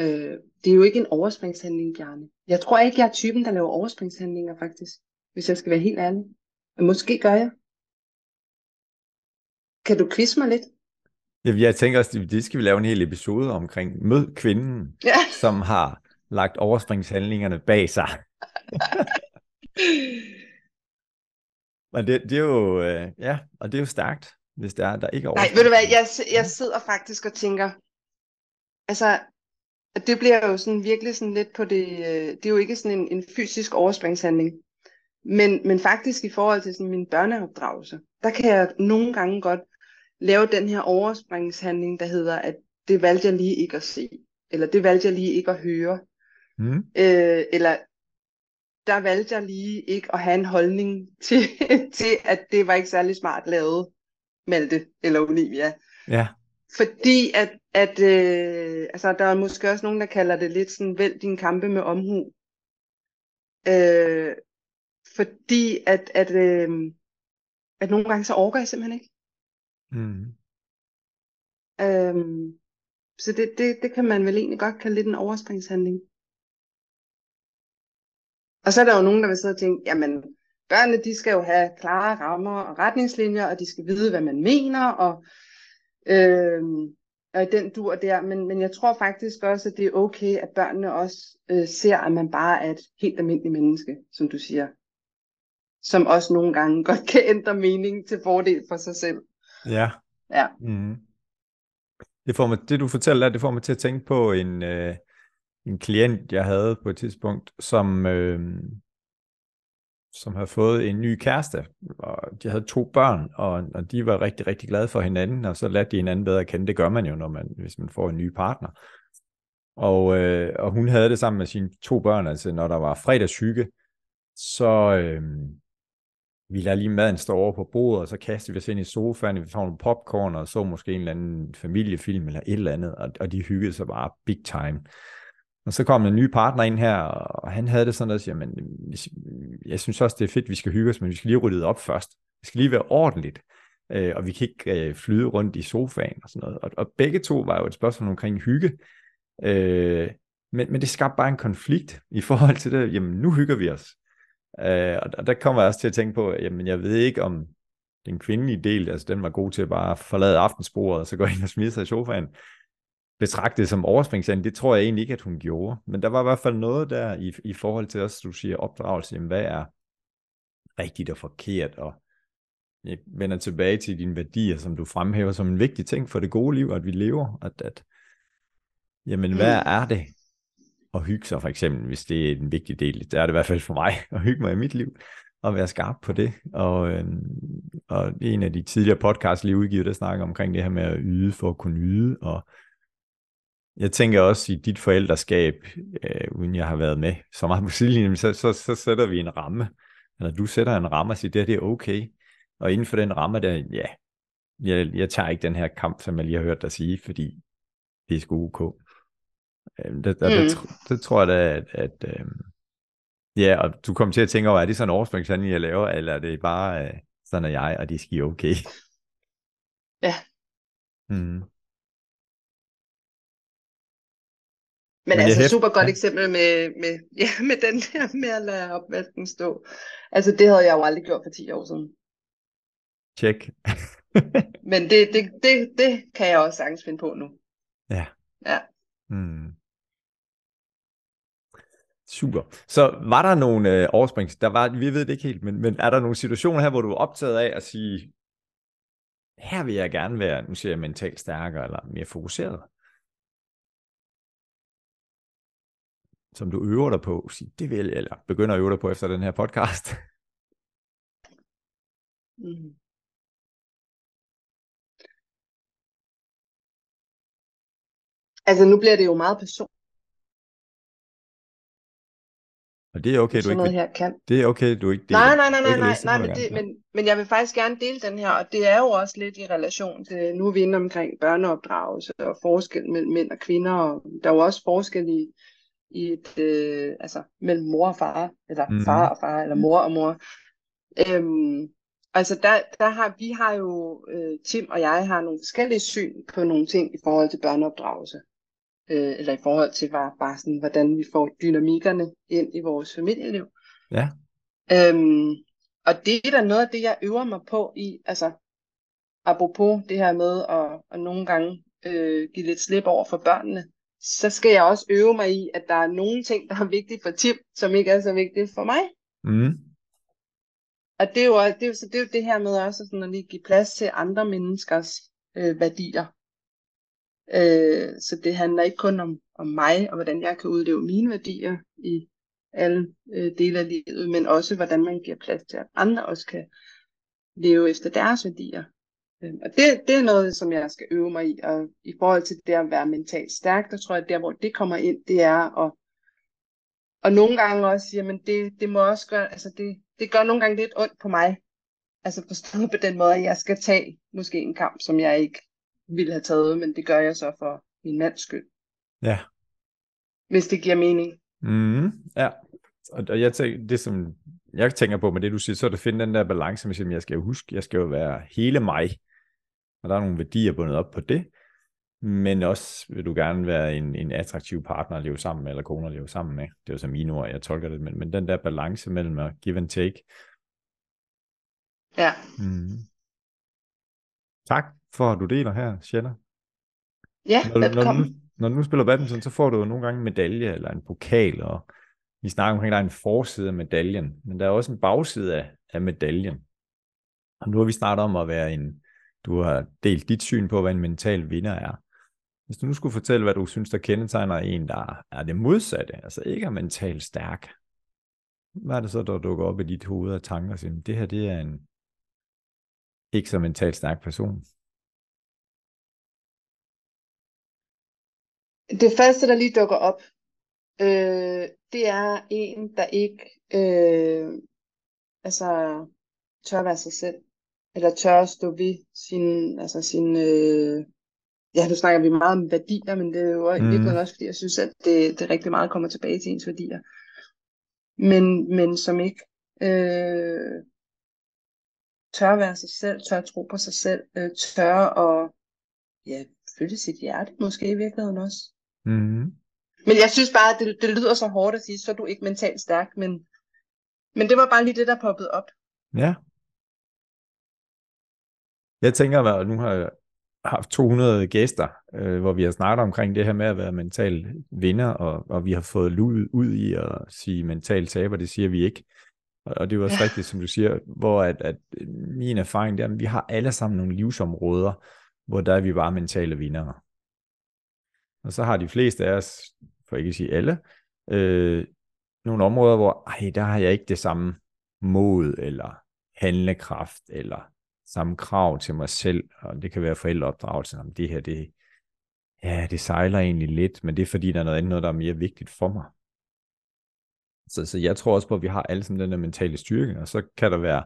[SPEAKER 2] Øh, det er jo ikke en overspringshandling, Bjarne. Jeg tror ikke, jeg er typen, der laver overspringshandlinger, faktisk. Hvis jeg skal være helt ærlig. Måske gør jeg. Kan du quizze mig lidt?
[SPEAKER 1] Jeg tænker også, det skal vi lave en hel episode omkring Mød kvinden,
[SPEAKER 2] ja.
[SPEAKER 1] som har lagt overspringshandlingerne bag sig. *laughs* Men det, det er jo, øh, ja, og det er jo stærkt, hvis det er, der ikke er
[SPEAKER 2] Nej, ved du hvad, jeg, jeg sidder faktisk og tænker, altså, det bliver jo sådan virkelig sådan lidt på det, øh, det er jo ikke sådan en, en fysisk overspringshandling, men, men faktisk i forhold til sådan min børneopdragelse, der kan jeg nogle gange godt lave den her overspringshandling, der hedder, at det valgte jeg lige ikke at se, eller det valgte jeg lige ikke at høre,
[SPEAKER 1] Mm.
[SPEAKER 2] Øh, eller der valgte jeg lige ikke at have en holdning *laughs* til, til at det var ikke særlig smart lavet, Malte eller Olivia.
[SPEAKER 1] Ja.
[SPEAKER 2] Fordi at, at øh, altså, der er måske også nogen, der kalder det lidt sådan, vælg din kampe med omhu. Øh, fordi at, at, øh, at nogle gange så overgår jeg simpelthen ikke.
[SPEAKER 1] Mm.
[SPEAKER 2] Øh, så det, det, det kan man vel egentlig godt kalde lidt en overspringshandling. Og så er der jo nogen, der vil sidde og tænke, jamen, børnene, de skal jo have klare rammer og retningslinjer, og de skal vide, hvad man mener, og, øh, og den dur der. Men, men jeg tror faktisk også, at det er okay, at børnene også øh, ser, at man bare er et helt almindeligt menneske, som du siger. Som også nogle gange godt kan ændre mening til fordel for sig selv.
[SPEAKER 1] Ja.
[SPEAKER 2] Ja.
[SPEAKER 1] Mm. Det, får mig, det du fortæller, det får mig til at tænke på en, øh, en klient, jeg havde på et tidspunkt, som, øh, som havde fået en ny kæreste, og de havde to børn, og, og de var rigtig, rigtig glade for hinanden, og så lærte de hinanden bedre at kende. Det gør man jo, når man, hvis man får en ny partner. Og, øh, og hun havde det sammen med sine to børn, altså når der var fredagshygge, så øh, vi lader lige maden stå over på bordet, og så kastede vi os ind i sofaen, vi får nogle popcorn, og så måske en eller anden familiefilm eller et eller andet, og, og de hyggede sig bare big time. Og så kom en ny partner ind her, og han havde det sådan, at sige, men jeg synes også, det er fedt, vi skal hygge os, men vi skal lige rydde op først. Det skal lige være ordentligt, øh, og vi kan ikke øh, flyde rundt i sofaen og sådan noget. Og, og begge to var jo et spørgsmål omkring hygge, øh, men, men det skabte bare en konflikt i forhold til det, jamen nu hygger vi os. Øh, og der kommer jeg også til at tænke på, jamen jeg ved ikke om den kvindelige del, altså den var god til at bare forlade aftensbordet, og så gå ind og smide sig i sofaen, betragtet som overspringsand, det tror jeg egentlig ikke, at hun gjorde. Men der var i hvert fald noget der i, i forhold til også, du siger opdragelse, jamen hvad er rigtigt og forkert, og jeg vender tilbage til dine værdier, som du fremhæver som en vigtig ting for det gode liv, at vi lever, at, at jamen hvad mm. er det at hygge sig for eksempel, hvis det er en vigtig del, det er det i hvert fald for mig, *laughs* at hygge mig i mit liv, og være skarp på det, og, øh, og en af de tidligere podcasts, lige udgivet, der snakker omkring det her med at yde for at kunne yde, og jeg tænker også i dit forældreskab, øh, uden jeg har været med så meget på sidelinjen, så, så, så sætter vi en ramme, eller du sætter en ramme og siger, det her det er okay. Og inden for den ramme, der, ja, jeg, jeg tager ikke den her kamp, som jeg lige har hørt dig sige, fordi det er sgu ok. Øh, det, mm. det, det tror jeg da, at, at øh, ja, og du kommer til at tænke over, er det sådan en overspringshandling, jeg laver, eller er det bare, øh, sådan er jeg, og det skal okay? *laughs*
[SPEAKER 2] Ja. Mm. Men, Men altså hæft... super godt ja. eksempel med, med, *laughs* ja, med den der med at lade opvasken stå. Altså det havde jeg jo aldrig gjort for 10 år siden.
[SPEAKER 1] Tjek.
[SPEAKER 2] Men det, det, det, det kan jeg også sagtens finde på nu. *laughs*
[SPEAKER 1] Ja.
[SPEAKER 2] Ja.
[SPEAKER 1] Hmm. Super. Så var der nogle øh, oversprings, der var, vi ved det ikke helt, men, men er der nogle situationer her, hvor du er optaget af at sige, her vil jeg gerne være, nu siger jeg mentalt stærkere eller mere fokuseret? som du øver dig på, sig, det vil, eller begynder at øve dig på efter den her podcast? *laughs* Mm.
[SPEAKER 2] Altså nu bliver det jo meget personligt.
[SPEAKER 1] Og det er okay, du ikke
[SPEAKER 2] her kan.
[SPEAKER 1] Det er okay, du ikke
[SPEAKER 2] deler. Nej, nej, nej, nej, nej, nej men, det, men, men jeg vil faktisk gerne dele den her, og det er jo også lidt i relation til, nu er vi inde omkring børneopdragelse og forskel mellem mænd og kvinder, og der er jo også forskel i, i et, øh, altså mellem mor og far, eller mm. far og far, eller mor og mor. Øhm, altså der, der har, vi har jo, øh, Tim og jeg har nogle forskellige syn på nogle ting i forhold til børneopdragelse. Øh, eller i forhold til bare, bare sådan, hvordan vi får dynamikkerne ind i vores familieliv.
[SPEAKER 1] Ja.
[SPEAKER 2] Øhm, og det er da noget af det, jeg øver mig på i, altså apropos det her med at, at nogle gange øh, give lidt slip over for børnene så skal jeg også øve mig i, at der er nogle ting, der er vigtige for Tim, som ikke er så vigtige for mig.
[SPEAKER 1] Mm.
[SPEAKER 2] Og det er, jo, det, er jo, så det er jo det her med også sådan at lige give plads til andre menneskers øh, værdier. Øh, så det handler ikke kun om, om mig, og hvordan jeg kan udleve mine værdier i alle øh, dele af livet, men også hvordan man giver plads til, at andre også kan leve efter deres værdier. Øh, og det, det er noget, som jeg skal øve mig i, og i forhold til det at være mentalt stærk, der tror jeg, at der hvor det kommer ind, det er at og nogle gange også, jamen det, det må også gøre, altså det, det gør nogle gange lidt ondt på mig. Altså forstået på den måde, at jeg skal tage måske en kamp, som jeg ikke ville have taget, men det gør jeg så for min mands skyld.
[SPEAKER 1] Ja.
[SPEAKER 2] Hvis det giver mening.
[SPEAKER 1] Mm, ja. Og jeg tænker, det som jeg tænker på med det, du siger, så er det at finde den der balance med, at jeg skal jo huske, jeg skal jo være hele mig og der er nogle værdier bundet op på det, men også vil du gerne være en, en attraktiv partner at leve sammen med, eller kone at leve sammen med. Det er jo så mine ord, jeg tolker det, men, men den der balance mellem at give and take,
[SPEAKER 2] Ja.
[SPEAKER 1] Mm. Tak for, at du deler her, Shanna.
[SPEAKER 2] Ja,
[SPEAKER 1] Når, du- når, du,
[SPEAKER 2] velkommen.
[SPEAKER 1] når du nu spiller badminton, så får du jo nogle gange en medalje eller en pokal, og vi snakker omkring, at der er en forside af medaljen, men der er også en bagside af, af medaljen. Og nu har vi snart om at være en, du har delt dit syn på, hvad en mental vinder er. Hvis du nu skulle fortælle, hvad du synes, der kendetegner en, der er det modsatte, altså ikke er mentalt stærk, hvad er det så, der dukker op i dit hoved og tanker og siger, det her, det er en ikke så mentalt stærk person?
[SPEAKER 2] Det første, der lige dukker op, øh, det er en, der ikke øh, altså, tør være sig selv, eller tør at stå ved sin, altså sin, øh, ja, nu snakker vi meget om værdier, men det er jo i
[SPEAKER 1] Mhm.
[SPEAKER 2] virkeligheden også, fordi jeg synes, at det, det rigtig meget kommer tilbage til ens værdier. Men, men som ikke øh, tør være sig selv, tør tro på sig selv, øh, tør at ja, følge sit hjerte måske i virkeligheden også.
[SPEAKER 1] Mm-hmm.
[SPEAKER 2] Men jeg synes bare, at det, det lyder så hårdt at sige, så er du ikke mentalt stærk, men, men det var bare lige det, der poppede op.
[SPEAKER 1] Ja. Jeg tænker, at nu har jeg haft 200 gæster, øh, hvor vi har snakket omkring det her med at være mental vinder, og, og vi har fået lud ud i at sige mental taber, det siger vi ikke. Og, og det er jo også
[SPEAKER 2] Ja.
[SPEAKER 1] rigtigt, som du siger, hvor at, at min erfaring er, at vi har alle sammen nogle livsområder, hvor der er vi bare mentale vindere. Og så har de fleste af os, for ikke at sige alle, øh, nogle områder, hvor ej, der har jeg ikke det samme mod, eller handlekraft, eller samme krav til mig selv, og det kan være forældreopdragelse, om det her, det, ja, det sejler egentlig lidt, men det er fordi, der er noget andet, noget, der er mere vigtigt for mig. Så, så jeg tror også på, at vi har alle sammen den der mentale styrke, og så kan der være,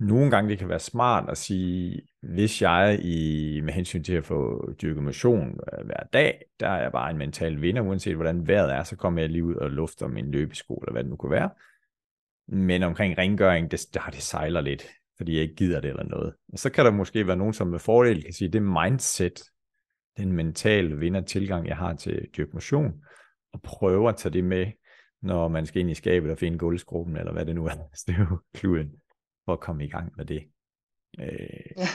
[SPEAKER 1] nogle gange det kan være smart at sige, hvis jeg i, med hensyn til at få dyrket motion øh, hver dag, der er jeg bare en mental vinder, uanset hvordan vejret er, så kommer jeg lige ud og lufter min løbesko, eller hvad det nu kunne være. Men omkring rengøring, det, der det sejler lidt, fordi jeg ikke gider det eller noget. Og så kan der måske være nogen, som med fordel kan sige, det mindset, den mentale vindertilgang, jeg har til dyrke motion, og prøve at tage det med, når man skal ind i skabet og finde gulvskruppen, eller hvad det nu er. *laughs* Så for at komme i gang med det. Øh,
[SPEAKER 2] Ja.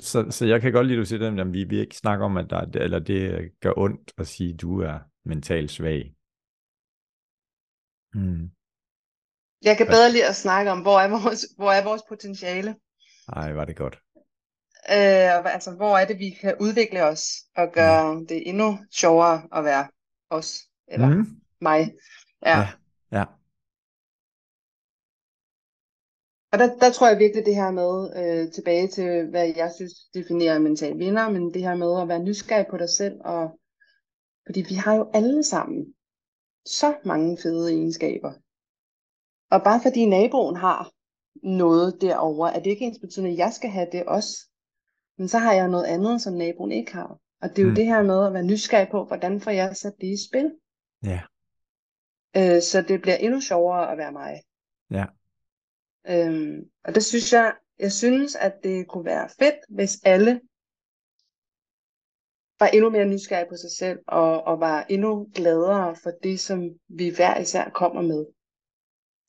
[SPEAKER 1] så, så jeg kan godt lide, at du siger, at vi vil ikke snakke om, at der, eller det gør ondt at sige, at du er mentalt svag. Mm.
[SPEAKER 2] Jeg kan bedre lide at snakke om, hvor er vores, hvor er vores potentiale.
[SPEAKER 1] Ej, var det godt.
[SPEAKER 2] Øh, altså, hvor er det, vi kan udvikle os og gøre mm. det endnu sjovere at være os, eller. Mm. mig. Ja.
[SPEAKER 1] Ja. Ja.
[SPEAKER 2] Og der, der tror jeg virkelig det her med, øh, tilbage til, hvad jeg synes definerer en mental vinder, men det her med at være nysgerrig på dig selv, og fordi vi har jo alle sammen så mange fede egenskaber. Og bare fordi naboen har noget derovre, er det ikke ens betydende, at jeg skal have det også. Men så har jeg noget andet, som naboen ikke har. Og det er jo
[SPEAKER 1] Mm.
[SPEAKER 2] det her med at være nysgerrig på, hvordan får jeg sat det i spil.
[SPEAKER 1] Ja.
[SPEAKER 2] Øh, så det bliver endnu sjovere at være mig.
[SPEAKER 1] Ja.
[SPEAKER 2] Øhm, og det synes jeg, jeg synes, at det kunne være fedt, hvis alle var endnu mere nysgerrige på sig selv, og, og var endnu gladere for det, som vi hver især kommer med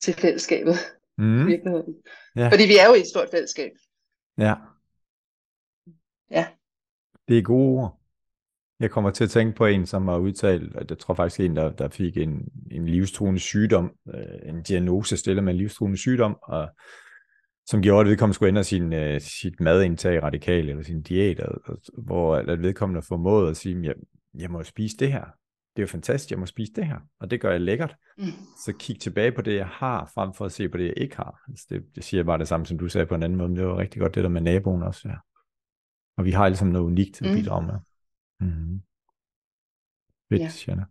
[SPEAKER 2] til fællesskabet
[SPEAKER 1] Mm.
[SPEAKER 2] virkeligheden.
[SPEAKER 1] Ja.
[SPEAKER 2] Fordi vi er jo i et stort fællesskab.
[SPEAKER 1] Ja.
[SPEAKER 2] Ja.
[SPEAKER 1] Det er gode ord. Jeg kommer til at tænke på en, som har udtalt, at jeg tror faktisk en, der, der fik en, en livstruende sygdom, øh, en diagnose stillet med en livstruende sygdom, og som gjorde, at vedkommende skulle ændre sin, øh, sit madindtag radikalt, eller sin diæt, og, og, hvor at vedkommende formåede at sige, jeg, jeg må spise det her. Det er jo fantastisk, jeg må spise det her, og det gør jeg lækkert.
[SPEAKER 2] Mm.
[SPEAKER 1] Så kig tilbage på det, jeg har, frem for at se på det, jeg ikke har. Altså det, det siger bare det samme, som du sagde på en anden måde, men det var rigtig godt det der med naboen også. Ja. Og vi har sammen noget unikt at
[SPEAKER 2] Mm.
[SPEAKER 1] bidrage med. Mm-hmm. Fedt,
[SPEAKER 2] Ja.
[SPEAKER 1] ja. Shanna.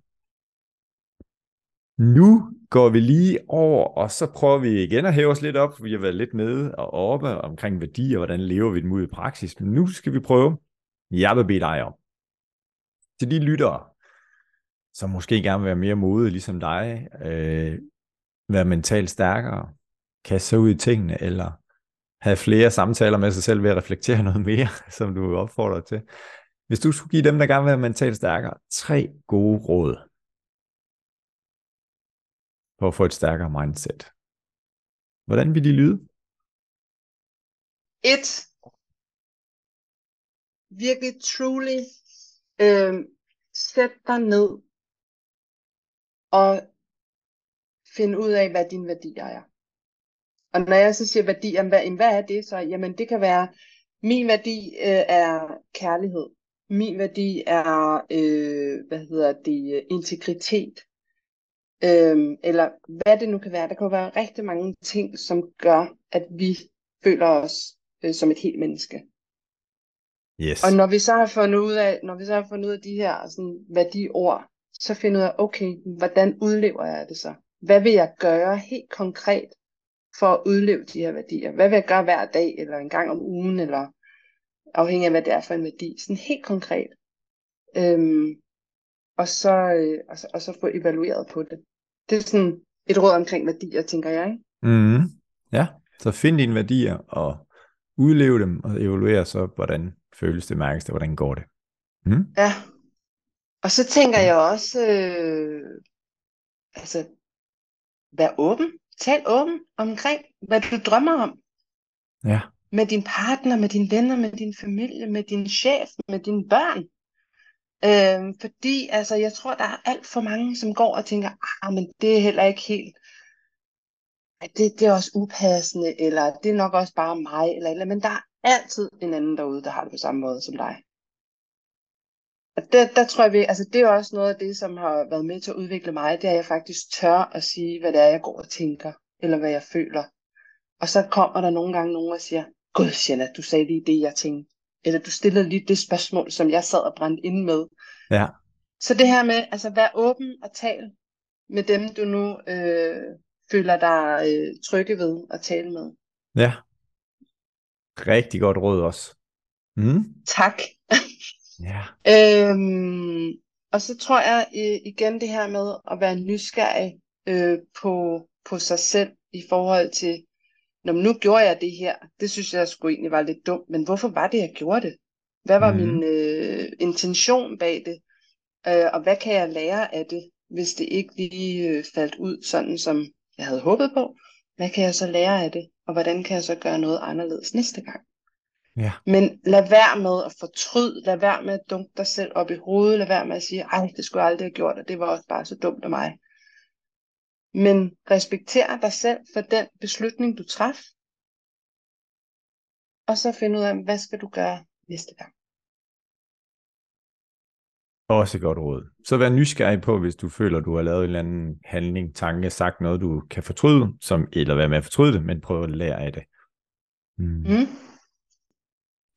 [SPEAKER 1] Nu går vi lige over, og så prøver vi igen at hæve os lidt op, vi har været lidt nede og oppe omkring værdier, hvordan lever vi dem ud i praksis. Men nu skal vi prøve, jeg vil bede dig om, til de lyttere, som måske gerne vil være mere modige, ligesom dig, øh, være mentalt stærkere, kaste sig ud i tingene, eller have flere samtaler med sig selv ved at reflektere noget mere, *laughs* som du opfordrer til. Hvis du skulle give dem, der gerne vil være mentalt stærkere, tre gode råd for at få et stærkere mindset. Hvordan vil de lyde?
[SPEAKER 2] et, virkelig truly øh, sæt dig ned og finde ud af, hvad dine værdier er. Og når jeg så siger værdier, hvad, hvad er det så? Jamen det kan være, min værdi øh, er kærlighed. Min værdi er, øh, hvad hedder det, integritet. Øh, eller hvad det nu kan være. Der kan være rigtig mange ting, som gør, at vi føler os øh, som et helt menneske.
[SPEAKER 1] Yes.
[SPEAKER 2] Og når vi så har fundet ud af, når vi så har fundet ud af de her sådan, værdiord, så finder af, okay, hvordan udlever jeg det så? Hvad vil jeg gøre helt konkret for at udleve de her værdier? Hvad vil jeg gøre hver dag, eller en gang om ugen, eller afhængig af, hvad det er for en værdi? Sådan helt konkret. Øhm, og, så, øh, og, så, og så få evalueret på det. Det er sådan et råd omkring værdier, tænker jeg. Ikke?
[SPEAKER 1] Mm. Ja, så find dine værdier og udleve dem, og evaluere så, hvordan føles det, mærkes det, hvordan går det. Mm?
[SPEAKER 2] Ja. Og så tænker jeg også, øh, altså, vær åben. Tal åben omkring, hvad du drømmer om.
[SPEAKER 1] Ja.
[SPEAKER 2] Med din partner, med dine venner, med din familie, med din chef, med dine børn. Øh, fordi altså, jeg tror, der er alt for mange, som går og tænker, ah, men det er heller ikke helt, det, det er også upassende, eller det er nok også bare mig, eller, eller men der er altid en anden derude, der har det på samme måde som dig. Og der, der tror jeg, vi, altså det er også noget af det, som har været med til at udvikle mig, det er, at jeg faktisk tør at sige, hvad det er, jeg går og tænker, eller hvad jeg føler. Og så kommer der nogle gange nogen og siger, Gud, Sienna, du sagde lige det, jeg tænkte. Eller du stillede lige det spørgsmål, som jeg sad og brændte ind med.
[SPEAKER 1] Ja.
[SPEAKER 2] Så det her med, altså vær åben og tal med dem, du nu øh, føler dig øh, trygge ved at tale med.
[SPEAKER 1] Ja. Rigtig godt råd også. Mm.
[SPEAKER 2] Tak.
[SPEAKER 1] Ja. *laughs*
[SPEAKER 2] Øhm, og så tror jeg igen det her med at være nysgerrig øh, på, på sig selv i forhold til, når nu gjorde jeg det her, det synes jeg sgu egentlig var lidt dumt, men hvorfor var det, jeg gjorde det? Hvad var mm. min øh, intention bag det? Øh, og hvad kan jeg lære af det, hvis det ikke lige øh, faldt ud sådan, som jeg havde håbet på? Hvad kan jeg så lære af det? Og hvordan kan jeg så gøre noget anderledes næste gang?
[SPEAKER 1] Ja.
[SPEAKER 2] Men lad være med at fortryde, lad være med at dunke dig selv op i hovedet, lad være med at sige, ej, det skulle jeg aldrig have gjort, og det var også bare så dumt af mig. Men respekter dig selv for den beslutning, du traf, og så finde ud af, hvad skal du gøre næste gang.
[SPEAKER 1] Også godt råd. Så vær nysgerrig på, hvis du føler, du har lavet en eller anden handling, tanke, sagt noget, du kan fortryde, som, eller være med at fortryde det, men prøv at lære af det. Mm. Mm.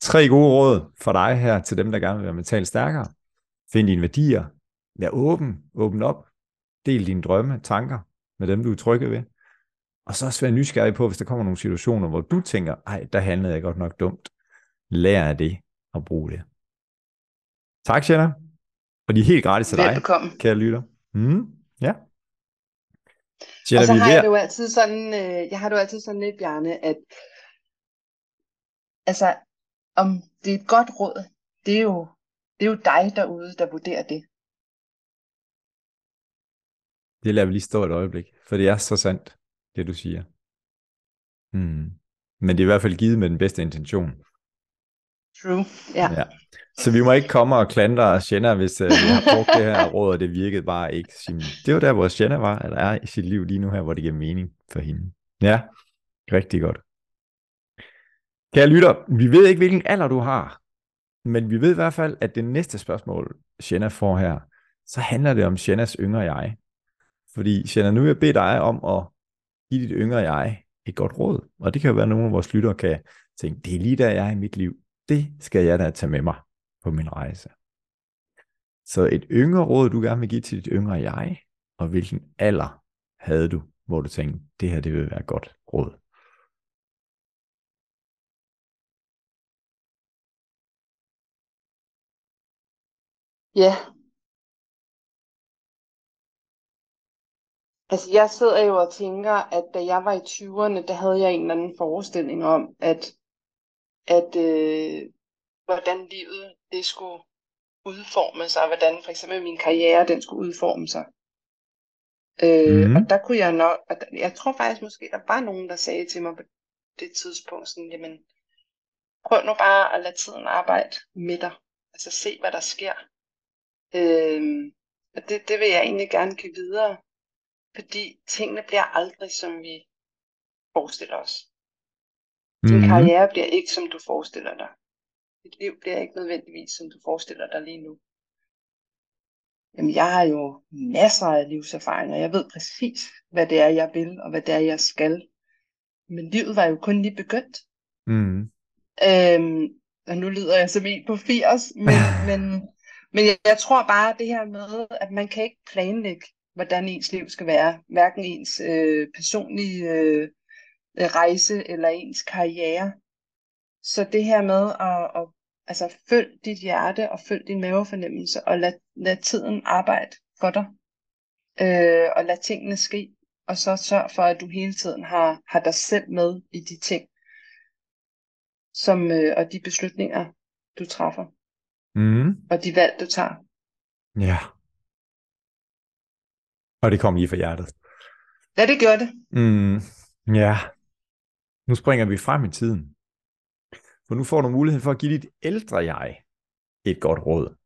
[SPEAKER 1] Tre gode råd for dig her til dem, der gerne vil være mentalt stærkere. Find dine værdier. Vær åben. Åben op. Del dine drømme, tanker med dem, du er trygge ved. Og så også være nysgerrig på, hvis der kommer nogle situationer, hvor du tænker, ej, der handlede jeg godt nok dumt. Lær af det og brug det. Tak, Jenna. Og de er helt gratis til dig,
[SPEAKER 2] Velbekomme.
[SPEAKER 1] kære lytter. Mm, ja.
[SPEAKER 2] Jenna, og så har jeg det jo altid sådan, øh, jeg har det jo altid sådan lidt, Bjarne, at altså, om det er et godt råd, det er jo, det er jo dig derude, der vurderer det.
[SPEAKER 1] Det lader vi lige stå et øjeblik, for det er så sandt, det du siger. Hmm. Men det er i hvert fald givet med den bedste intention.
[SPEAKER 2] True, ja. ja.
[SPEAKER 1] Så vi må ikke komme og klandre Shanna, hvis uh, vi har brugt det her råd, og det virkede bare ikke. Det var der, hvor Shanna var, eller er i sit liv lige nu her, hvor det giver mening for hende. Ja, rigtig godt. Kære lytter, vi ved ikke, hvilken alder du har, men vi ved i hvert fald, at det næste spørgsmål, Shanna får her, så handler det om Shannas yngre jeg. Fordi Shanna, nu vil jeg bede dig om at give dit yngre jeg et godt råd. Og det kan jo være, at nogle af vores lyttere kan tænke, det er lige der, jeg er i mit liv. Det skal jeg da tage med mig på min rejse. Så et yngre råd, du gerne vil give til dit yngre jeg, og hvilken alder havde du, hvor du tænkte, det her det vil være et godt råd.
[SPEAKER 2] Ja. Altså jeg sidder jo og tænker, at da jeg var i 20'erne, der havde jeg en eller anden forestilling om, at, at øh, hvordan livet det skulle udforme sig, hvordan for eksempel min karriere den skulle udforme sig. Øh, mm. Og der kunne jeg nok, og jeg tror faktisk måske, der var nogen, der sagde til mig på det tidspunkt, sådan, jamen, prøv nu bare at lade tiden arbejde med dig. Altså se, hvad der sker. Øhm, og det, det vil jeg egentlig gerne give videre. Fordi tingene bliver aldrig, som vi forestiller os. Din
[SPEAKER 1] Mhm.
[SPEAKER 2] karriere bliver ikke, som du forestiller dig. Dit liv bliver ikke nødvendigvis, som du forestiller dig lige nu. Jamen, jeg har jo masser af livserfaring, og jeg ved præcis, hvad det er, jeg vil, og hvad det er, jeg skal. Men livet var jo kun lige begyndt.
[SPEAKER 1] Mm.
[SPEAKER 2] Øhm, og nu lyder jeg som en på 80, men, *laughs* men, men jeg, jeg tror bare det her med, at man kan ikke planlægge, hvordan ens liv skal være. Hverken ens øh, personlige øh, rejse eller ens karriere. Så det her med at, at altså, følg dit hjerte og følg din mavefornemmelse, og lad, lad tiden arbejde for dig. Øh, og lad tingene ske. Og så sørg for, at du hele tiden har, har dig selv med i de ting, som, øh, og de beslutninger, du træffer,
[SPEAKER 1] Mm.
[SPEAKER 2] og de valg, du tager.
[SPEAKER 1] Ja. Og det kom lige fra hjertet.
[SPEAKER 2] Ja, det gør det.
[SPEAKER 1] Mm. Ja. Nu springer vi frem i tiden. For nu får du mulighed for at give dit ældre jeg et godt råd.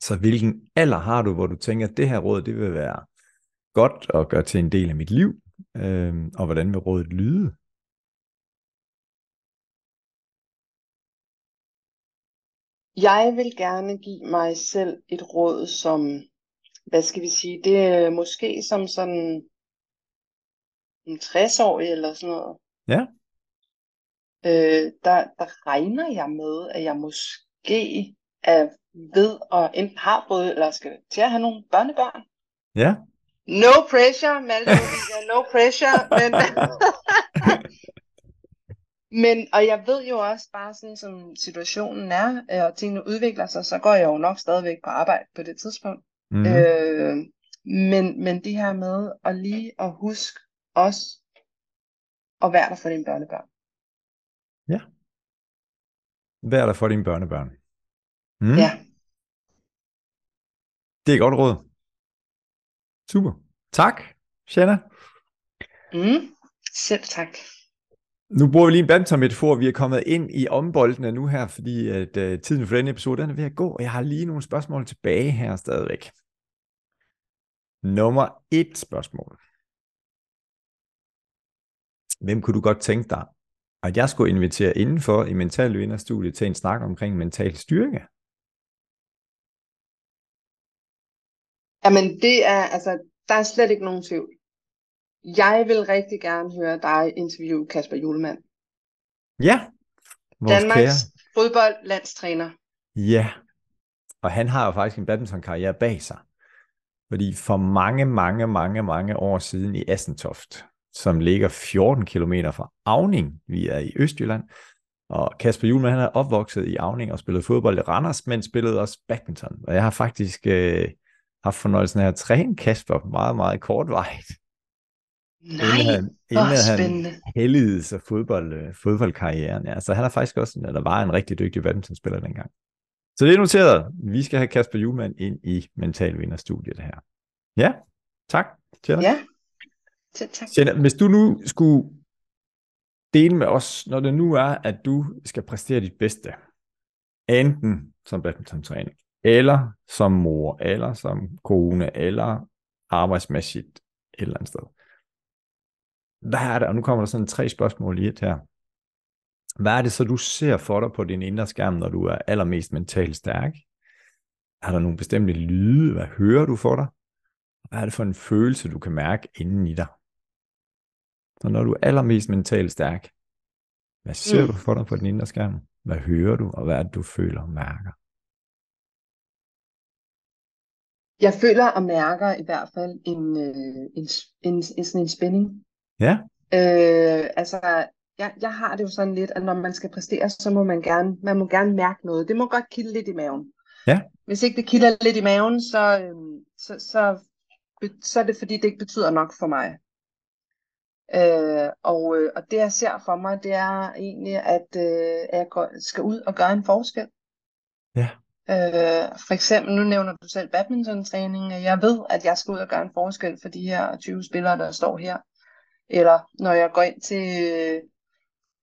[SPEAKER 1] Så hvilken alder har du, hvor du tænker, at det her råd, det vil være godt at gøre til en del af mit liv? Øhm, og hvordan vil rådet lyde?
[SPEAKER 2] Jeg vil gerne give mig selv et råd, som, hvad skal vi sige, det er måske som sådan en 60-årig eller sådan noget.
[SPEAKER 1] Ja.
[SPEAKER 2] Øh, der, der regner jeg med, at jeg måske er ved at enten har fået, eller skal til at have nogle børnebørn.
[SPEAKER 1] Ja.
[SPEAKER 2] No pressure, Malte no pressure, men, *laughs* men, og jeg ved jo også bare sådan, som situationen er, øh, og tingene udvikler sig, så går jeg jo nok stadigvæk på arbejde på det tidspunkt.
[SPEAKER 1] Mm.
[SPEAKER 2] Øh, men, men det her med at lige at huske også at være der for dine børnebørn.
[SPEAKER 1] Vær der for dine børnebørn. Mm.
[SPEAKER 2] Ja.
[SPEAKER 1] Det er godt råd. Super. Tak, Shanna.
[SPEAKER 2] Mm. Selv tak.
[SPEAKER 1] Nu bruger vi lige en badmintonmetafor. Vi er kommet ind i omboldene nu her, fordi at, uh, tiden for denne episode den er ved at gå, og jeg har lige nogle spørgsmål tilbage her stadigvæk. Nummer et spørgsmål. Hvem kunne du godt tænke dig, at jeg skulle invitere indenfor i Mental Vinderstudiet til en snak omkring mental styrke?
[SPEAKER 2] Jamen det er, altså, der er slet ikke nogen tvivl. Jeg vil rigtig gerne høre dig interviewe Kasper Julemand.
[SPEAKER 1] Ja, vores
[SPEAKER 2] Danmarks
[SPEAKER 1] kære.
[SPEAKER 2] fodboldlandstræner.
[SPEAKER 1] Ja, og han har jo faktisk en badmintonkarriere bag sig. Fordi for mange, mange, mange, mange år siden i Assentoft, som ligger 14 km fra Avning, vi er i Østjylland, og Kasper Julemand han er opvokset i Avning og spillede fodbold i Randers, men spillede også badminton. Og jeg har faktisk øh, haft fornøjelsen af at træne Kasper meget, meget kortvarigt,
[SPEAKER 2] Nej,
[SPEAKER 1] inden han, inden han
[SPEAKER 2] spændende.
[SPEAKER 1] helligede sig fodbold, øh, fodboldkarrieren. Ja, så han er faktisk også, eller var en rigtig dygtig badmintonspiller dengang. Så det er noteret. Vi skal have Kasper Julemand ind i Mental Vinderstudiet her. Ja, tak. Tjena.
[SPEAKER 2] Ja, Selv tak.
[SPEAKER 1] Tjena, hvis du nu skulle dele med os, når det nu er, at du skal præstere dit bedste, enten som badmintontræner, eller som mor, eller som kone, eller arbejdsmæssigt et eller andet sted. Hvad er det, og nu kommer der sådan tre spørgsmål i et her. Hvad er det så, du ser for dig på din indre skærm, når du er allermest mentalt stærk? Er der nogle bestemte lyde? Hvad hører du for dig? Hvad er det for en følelse, du kan mærke inden i dig? Så når du er allermest mentalt stærk, hvad ser
[SPEAKER 2] Mm.
[SPEAKER 1] du for dig på din indre skærm? Hvad hører du, og hvad er det, du føler og mærker?
[SPEAKER 2] Jeg føler og mærker i hvert fald en, øh, en, en, en, sådan en spænding.
[SPEAKER 1] Ja,
[SPEAKER 2] Øh, altså, jeg, jeg har det jo sådan lidt, at når man skal præstere, så må man gerne, man må gerne mærke noget. Det må godt kilde lidt i maven.
[SPEAKER 1] Ja.
[SPEAKER 2] Hvis ikke det kilder lidt i maven, så, øhm, så, så, så er det fordi, det ikke betyder nok for mig. Øh, og, øh, og det jeg ser for mig, det er egentlig, at, øh, at jeg går, skal ud og gøre en forskel.
[SPEAKER 1] Ja.
[SPEAKER 2] Øh, for eksempel, nu nævner du selv badmintontræning. Jeg ved, at jeg skal ud og gøre en forskel for de her 20 spillere, der står her. Eller når jeg går ind til øh,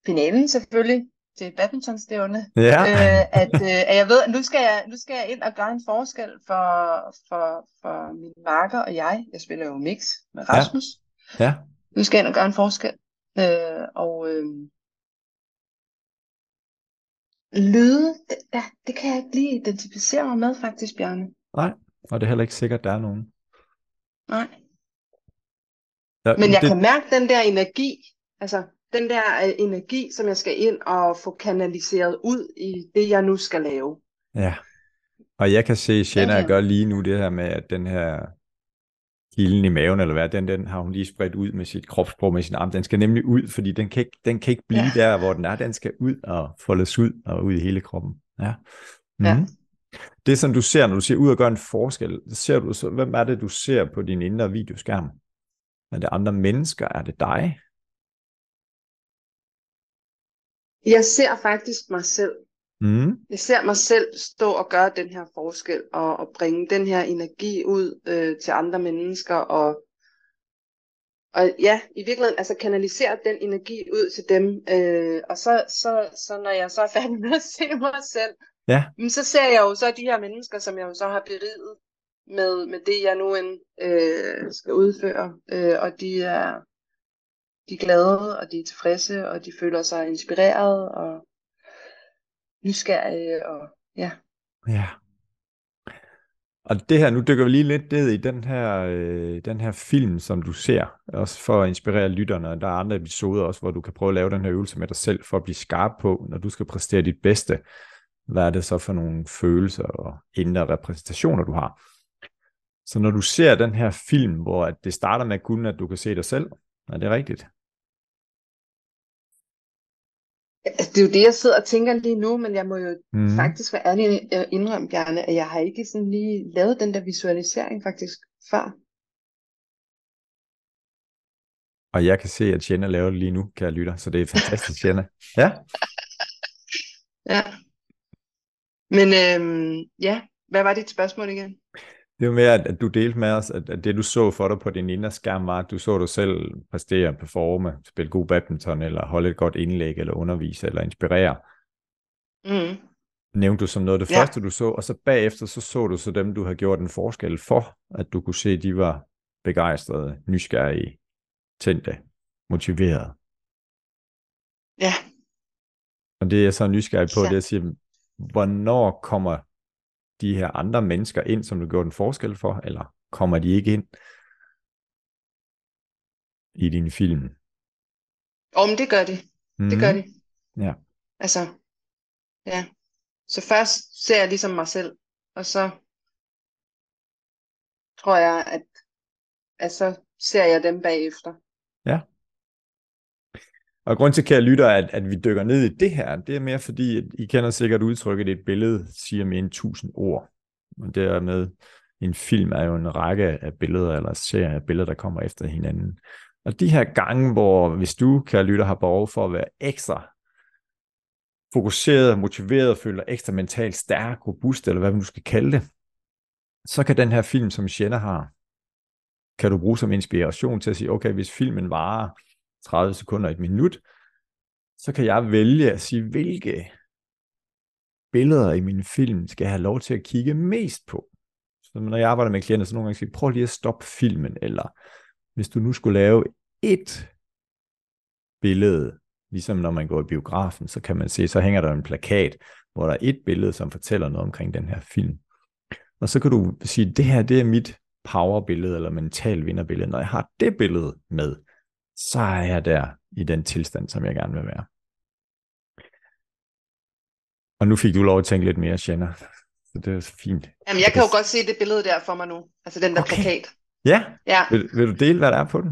[SPEAKER 2] finalen selvfølgelig, til badmintonstævne,
[SPEAKER 1] Ja.
[SPEAKER 2] øh, at, øh, at jeg ved, at nu skal jeg, nu skal jeg ind og gøre en forskel for, for, for min marker og jeg. Jeg spiller jo mix med Rasmus.
[SPEAKER 1] Ja.
[SPEAKER 2] Nu skal jeg ind og gøre en forskel. Øh, og øh, lyde, det, ja, det kan jeg ikke lige identificere mig med faktisk, Bjarne.
[SPEAKER 1] Nej, og det er heller ikke sikkert, der er nogen.
[SPEAKER 2] Nej.
[SPEAKER 1] Ja,
[SPEAKER 2] Men jeg
[SPEAKER 1] det,
[SPEAKER 2] kan mærke den der energi, altså den der øh, energi, som jeg skal ind og få kanaliseret ud i det, jeg nu skal lave.
[SPEAKER 1] Ja. Og jeg kan se Shanna
[SPEAKER 2] kan-
[SPEAKER 1] gør lige nu det her med, at den her kilden i maven, eller hvad, den, den har hun lige spredt ud med sit kropssprog, med sin arm. Den skal nemlig ud, fordi den kan ikke, den kan ikke blive
[SPEAKER 2] Ja.
[SPEAKER 1] der, hvor den er. Den skal ud og foldes ud og ud i hele kroppen. Ja.
[SPEAKER 2] Ja.
[SPEAKER 1] Mhm. Det, som du ser, når du siger ud og gøre en forskel, ser du så, hvem er det, du ser på din indre videoskærm? Er det andre mennesker? Er det dig?
[SPEAKER 2] Jeg ser faktisk mig selv.
[SPEAKER 1] Mm.
[SPEAKER 2] Jeg ser mig selv stå og gøre den her forskel, og, og bringe den her energi ud øh, til andre mennesker, og, og ja, i virkeligheden, altså kanalisere den energi ud til dem, øh, og så, så, så når jeg så er færdig med at se mig selv,
[SPEAKER 1] Ja.
[SPEAKER 2] så ser jeg jo så de her mennesker, som jeg jo så har beriget med, med det, jeg nu end øh, skal udføre, øh, og de er, de er glade, og de er tilfredse, og de føler sig inspireret, og nysgerrige, og ja.
[SPEAKER 1] Ja. Og det her, nu dykker vi lige lidt ned i den her, øh, den her film, som du ser, også for at inspirere lytterne. Der er andre episoder også, hvor du kan prøve at lave den her øvelse med dig selv, for at blive skarp på, når du skal præstere dit bedste. Hvad er det så for nogle følelser og indre repræsentationer, du har? Så når du ser den her film, hvor at det starter med kun, at du kan se dig selv, er det rigtigt?
[SPEAKER 2] Altså, det er jo det, jeg sidder og tænker lige nu, men jeg må jo mm. faktisk være ærlig og indrømme gerne, at jeg har ikke sådan lige lavet den der visualisering faktisk før.
[SPEAKER 1] Og jeg kan se, at Jenna laver det lige nu, kære lytter, så det er fantastisk, Jenna. *laughs* Ja,
[SPEAKER 2] Ja. Men øhm, ja, hvad var dit spørgsmål igen?
[SPEAKER 1] Det var mere, at, at du delte med os, at, at det du så for dig på din indre skærm var, at du så dig selv præstere, performe, spille god badminton, eller holde et godt indlæg, eller undervise, eller inspirere.
[SPEAKER 2] Mm.
[SPEAKER 1] Nævnte du som noget af det
[SPEAKER 2] Ja.
[SPEAKER 1] første, du så, og så bagefter, så så du så dem, du har gjort en forskel for, at du kunne se, at de var begejstrede, nysgerrige, tændte, motiverede.
[SPEAKER 2] Ja,
[SPEAKER 1] Og det jeg så er nysgerrig på,
[SPEAKER 2] Ja.
[SPEAKER 1] det er at sige, hvornår kommer de her andre mennesker ind, som du gjorde en forskel for, eller kommer de ikke ind i din film?
[SPEAKER 2] om det gør det. Det gør
[SPEAKER 1] Mhm.
[SPEAKER 2] det.
[SPEAKER 1] Ja.
[SPEAKER 2] Altså, ja. Så først ser jeg ligesom mig selv, og så tror jeg, at, at så ser jeg dem bagefter.
[SPEAKER 1] Og grund til, kære lytter, at, at vi dykker ned i det her, det er mere fordi, at I kender sikkert udtrykket, et billede siger mere end tusind ord. Og dermed, en film er jo en række af billeder, eller serie af billeder, der kommer efter hinanden. Og de her gange, hvor hvis du, kære lytter, har behov for at være ekstra fokuseret, motiveret, føler ekstra mentalt stærk, robust, eller hvad man nu skal kalde det, så kan den her film, som Jenna har, kan du bruge som inspiration til at sige, okay, hvis filmen varer 30 sekunder, et minut, så kan jeg vælge at sige, hvilke billeder i min film skal jeg have lov til at kigge mest på. Så når jeg arbejder med klienter, så nogle gange siger prøv lige at stoppe filmen, eller hvis du nu skulle lave et billede, ligesom når man går i biografen, så kan man se, så hænger der en plakat, hvor der er et billede, som fortæller noget omkring den her film. Og så kan du sige, det her, det er mit powerbillede, eller mental vinderbillede. Når jeg har det billede med, så er jeg der i den tilstand, som jeg gerne vil være. Og nu fik du lov at tænke lidt mere, Shanna. Så det er så fint.
[SPEAKER 2] Jamen, jeg kan jo godt se det billede der for mig nu. Altså den der
[SPEAKER 1] Okay.
[SPEAKER 2] plakat.
[SPEAKER 1] Ja,
[SPEAKER 2] Ja,
[SPEAKER 1] vil, vil du dele, hvad der er på den?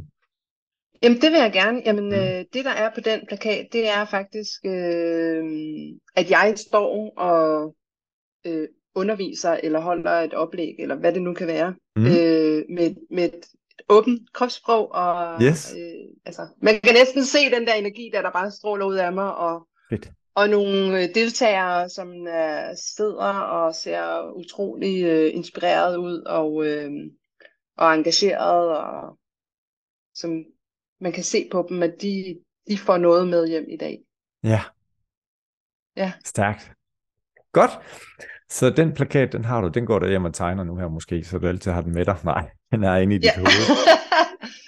[SPEAKER 2] Jamen, det vil jeg gerne. Jamen,
[SPEAKER 1] Mm.
[SPEAKER 2] øh, det der er på den plakat, det er faktisk, øh, at jeg står og øh, underviser, eller holder et oplæg, eller hvad det nu kan være,
[SPEAKER 1] Mm.
[SPEAKER 2] øh, med, med et åbent kropssprog, og
[SPEAKER 1] Yes.
[SPEAKER 2] øh, altså, man kan næsten se den der energi, der, der bare stråler ud af mig, og,
[SPEAKER 1] Fedt.
[SPEAKER 2] og nogle øh, deltagere, som øh, sidder og ser utrolig øh, inspireret ud, og, øh, og engageret, og som man kan se på dem, at de, de får noget med hjem i dag.
[SPEAKER 1] Ja.
[SPEAKER 2] Ja.
[SPEAKER 1] Stærkt. Godt. Så den plakat, den har du, den går der hjem og tegner nu her måske, så du altid har den med dig. *laughs* Nej, den er inde i dit
[SPEAKER 2] Ja.
[SPEAKER 1] hoved. *laughs*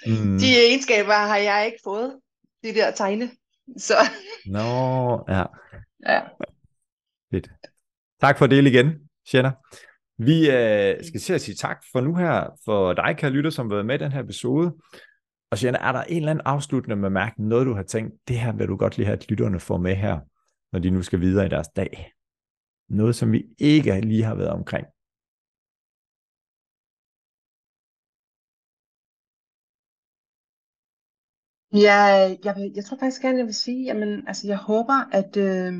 [SPEAKER 1] Mm.
[SPEAKER 2] De egenskaber har jeg ikke fået, de der tegne. Så
[SPEAKER 1] Nå, *laughs* ja.
[SPEAKER 2] ja.
[SPEAKER 1] Fedt. Tak for dele igen, Shanna. Vi øh, skal til at sige tak for nu her, for dig, kære lytter, som har været med i den her episode. Og Shanna, er der en eller anden afsluttende bemærkning, noget du har tænkt, det her vil du godt lige have, at lytterne får med her, når de nu skal videre i deres dag? Noget, som vi ikke lige har været omkring.
[SPEAKER 2] Jeg, jeg, vil, jeg tror faktisk gerne, jeg vil sige, jamen, altså, jeg håber, at, øh,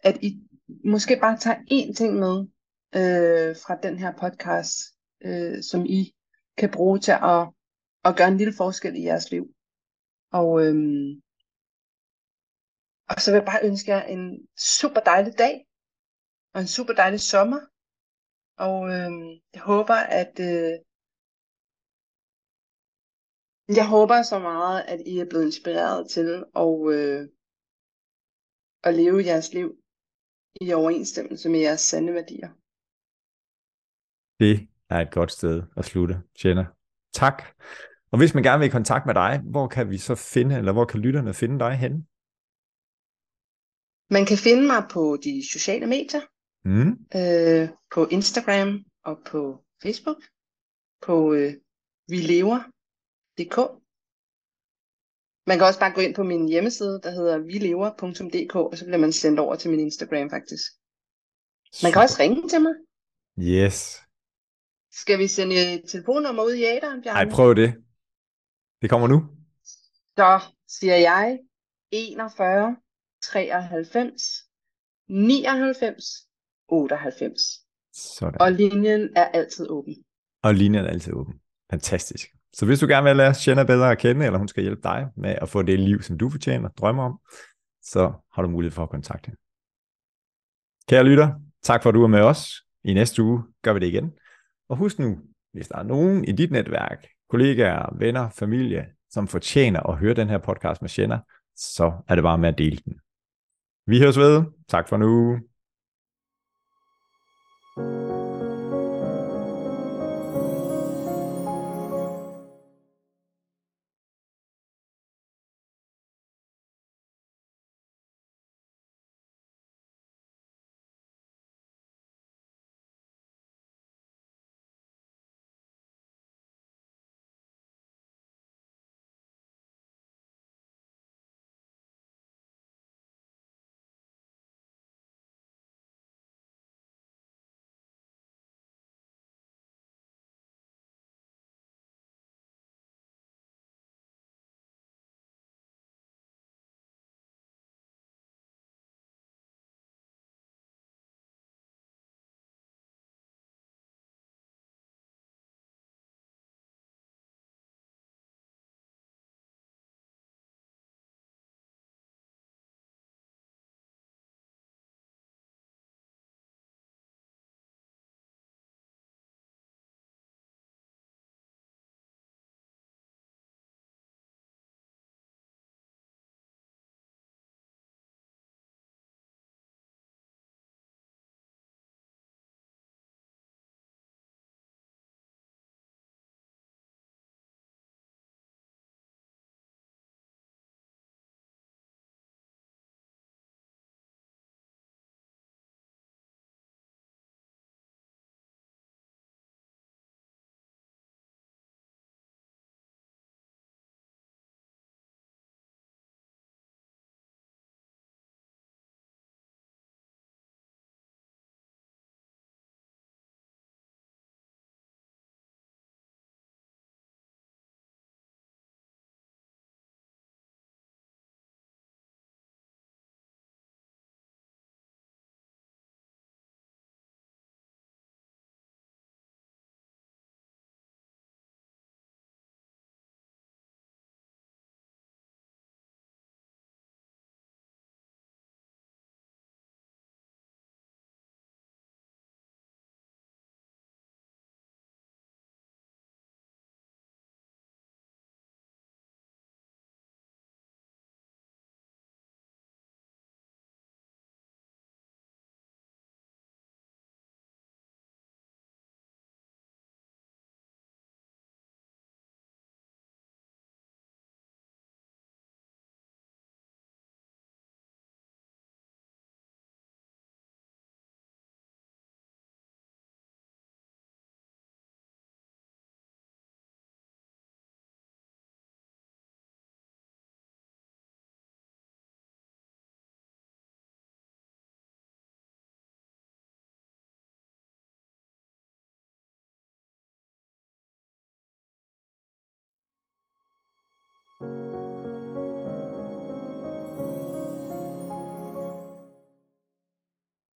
[SPEAKER 2] at I måske bare tager én ting med øh, fra den her podcast, øh, som I kan bruge til at, at gøre en lille forskel i jeres liv. Og, øh, og så vil jeg bare ønske jer en super dejlig dag, og en super dejlig sommer. Og øhm, jeg håber, at øh, jeg håber så meget, at I er blevet inspireret til at, øh, at leve jeres liv i overensstemmelse med jeres sande værdier.
[SPEAKER 1] Det er et godt sted at slutte, Jenna. Tak. Og hvis man gerne vil i kontakt med dig, hvor kan vi så finde, eller hvor kan lytterne finde dig henne?
[SPEAKER 2] Man kan finde mig på de sociale medier,
[SPEAKER 1] Mm.
[SPEAKER 2] øh, på Instagram og på Facebook, på øh, vi lever.dk. Man kan også bare gå ind på min hjemmeside, der hedder vilever.dk, og så bliver man sendt over til min Instagram faktisk. Man kan også ringe til mig.
[SPEAKER 1] Yes.
[SPEAKER 2] Skal vi sende et telefonnummer ud i æderen, Bjarne?
[SPEAKER 1] Ej, prøv det. Det kommer nu.
[SPEAKER 2] Så siger jeg 41 93 99 98.
[SPEAKER 1] Sådan.
[SPEAKER 2] Og linjen er altid åben.
[SPEAKER 1] Og linjen er altid åben. Fantastisk. Så hvis du gerne vil lære Shanna bedre at kende, eller hun skal hjælpe dig med at få det liv, som du fortjener, drømmer om, så har du mulighed for at kontakte hende. Kære lytter, tak for at du er med os. I næste uge gør vi det igen. Og husk nu, hvis der er nogen i dit netværk, kollegaer, venner, familie, som fortjener at høre den her podcast med Shanna, så er det bare med at dele den. Vi høres ved. Tak for nu.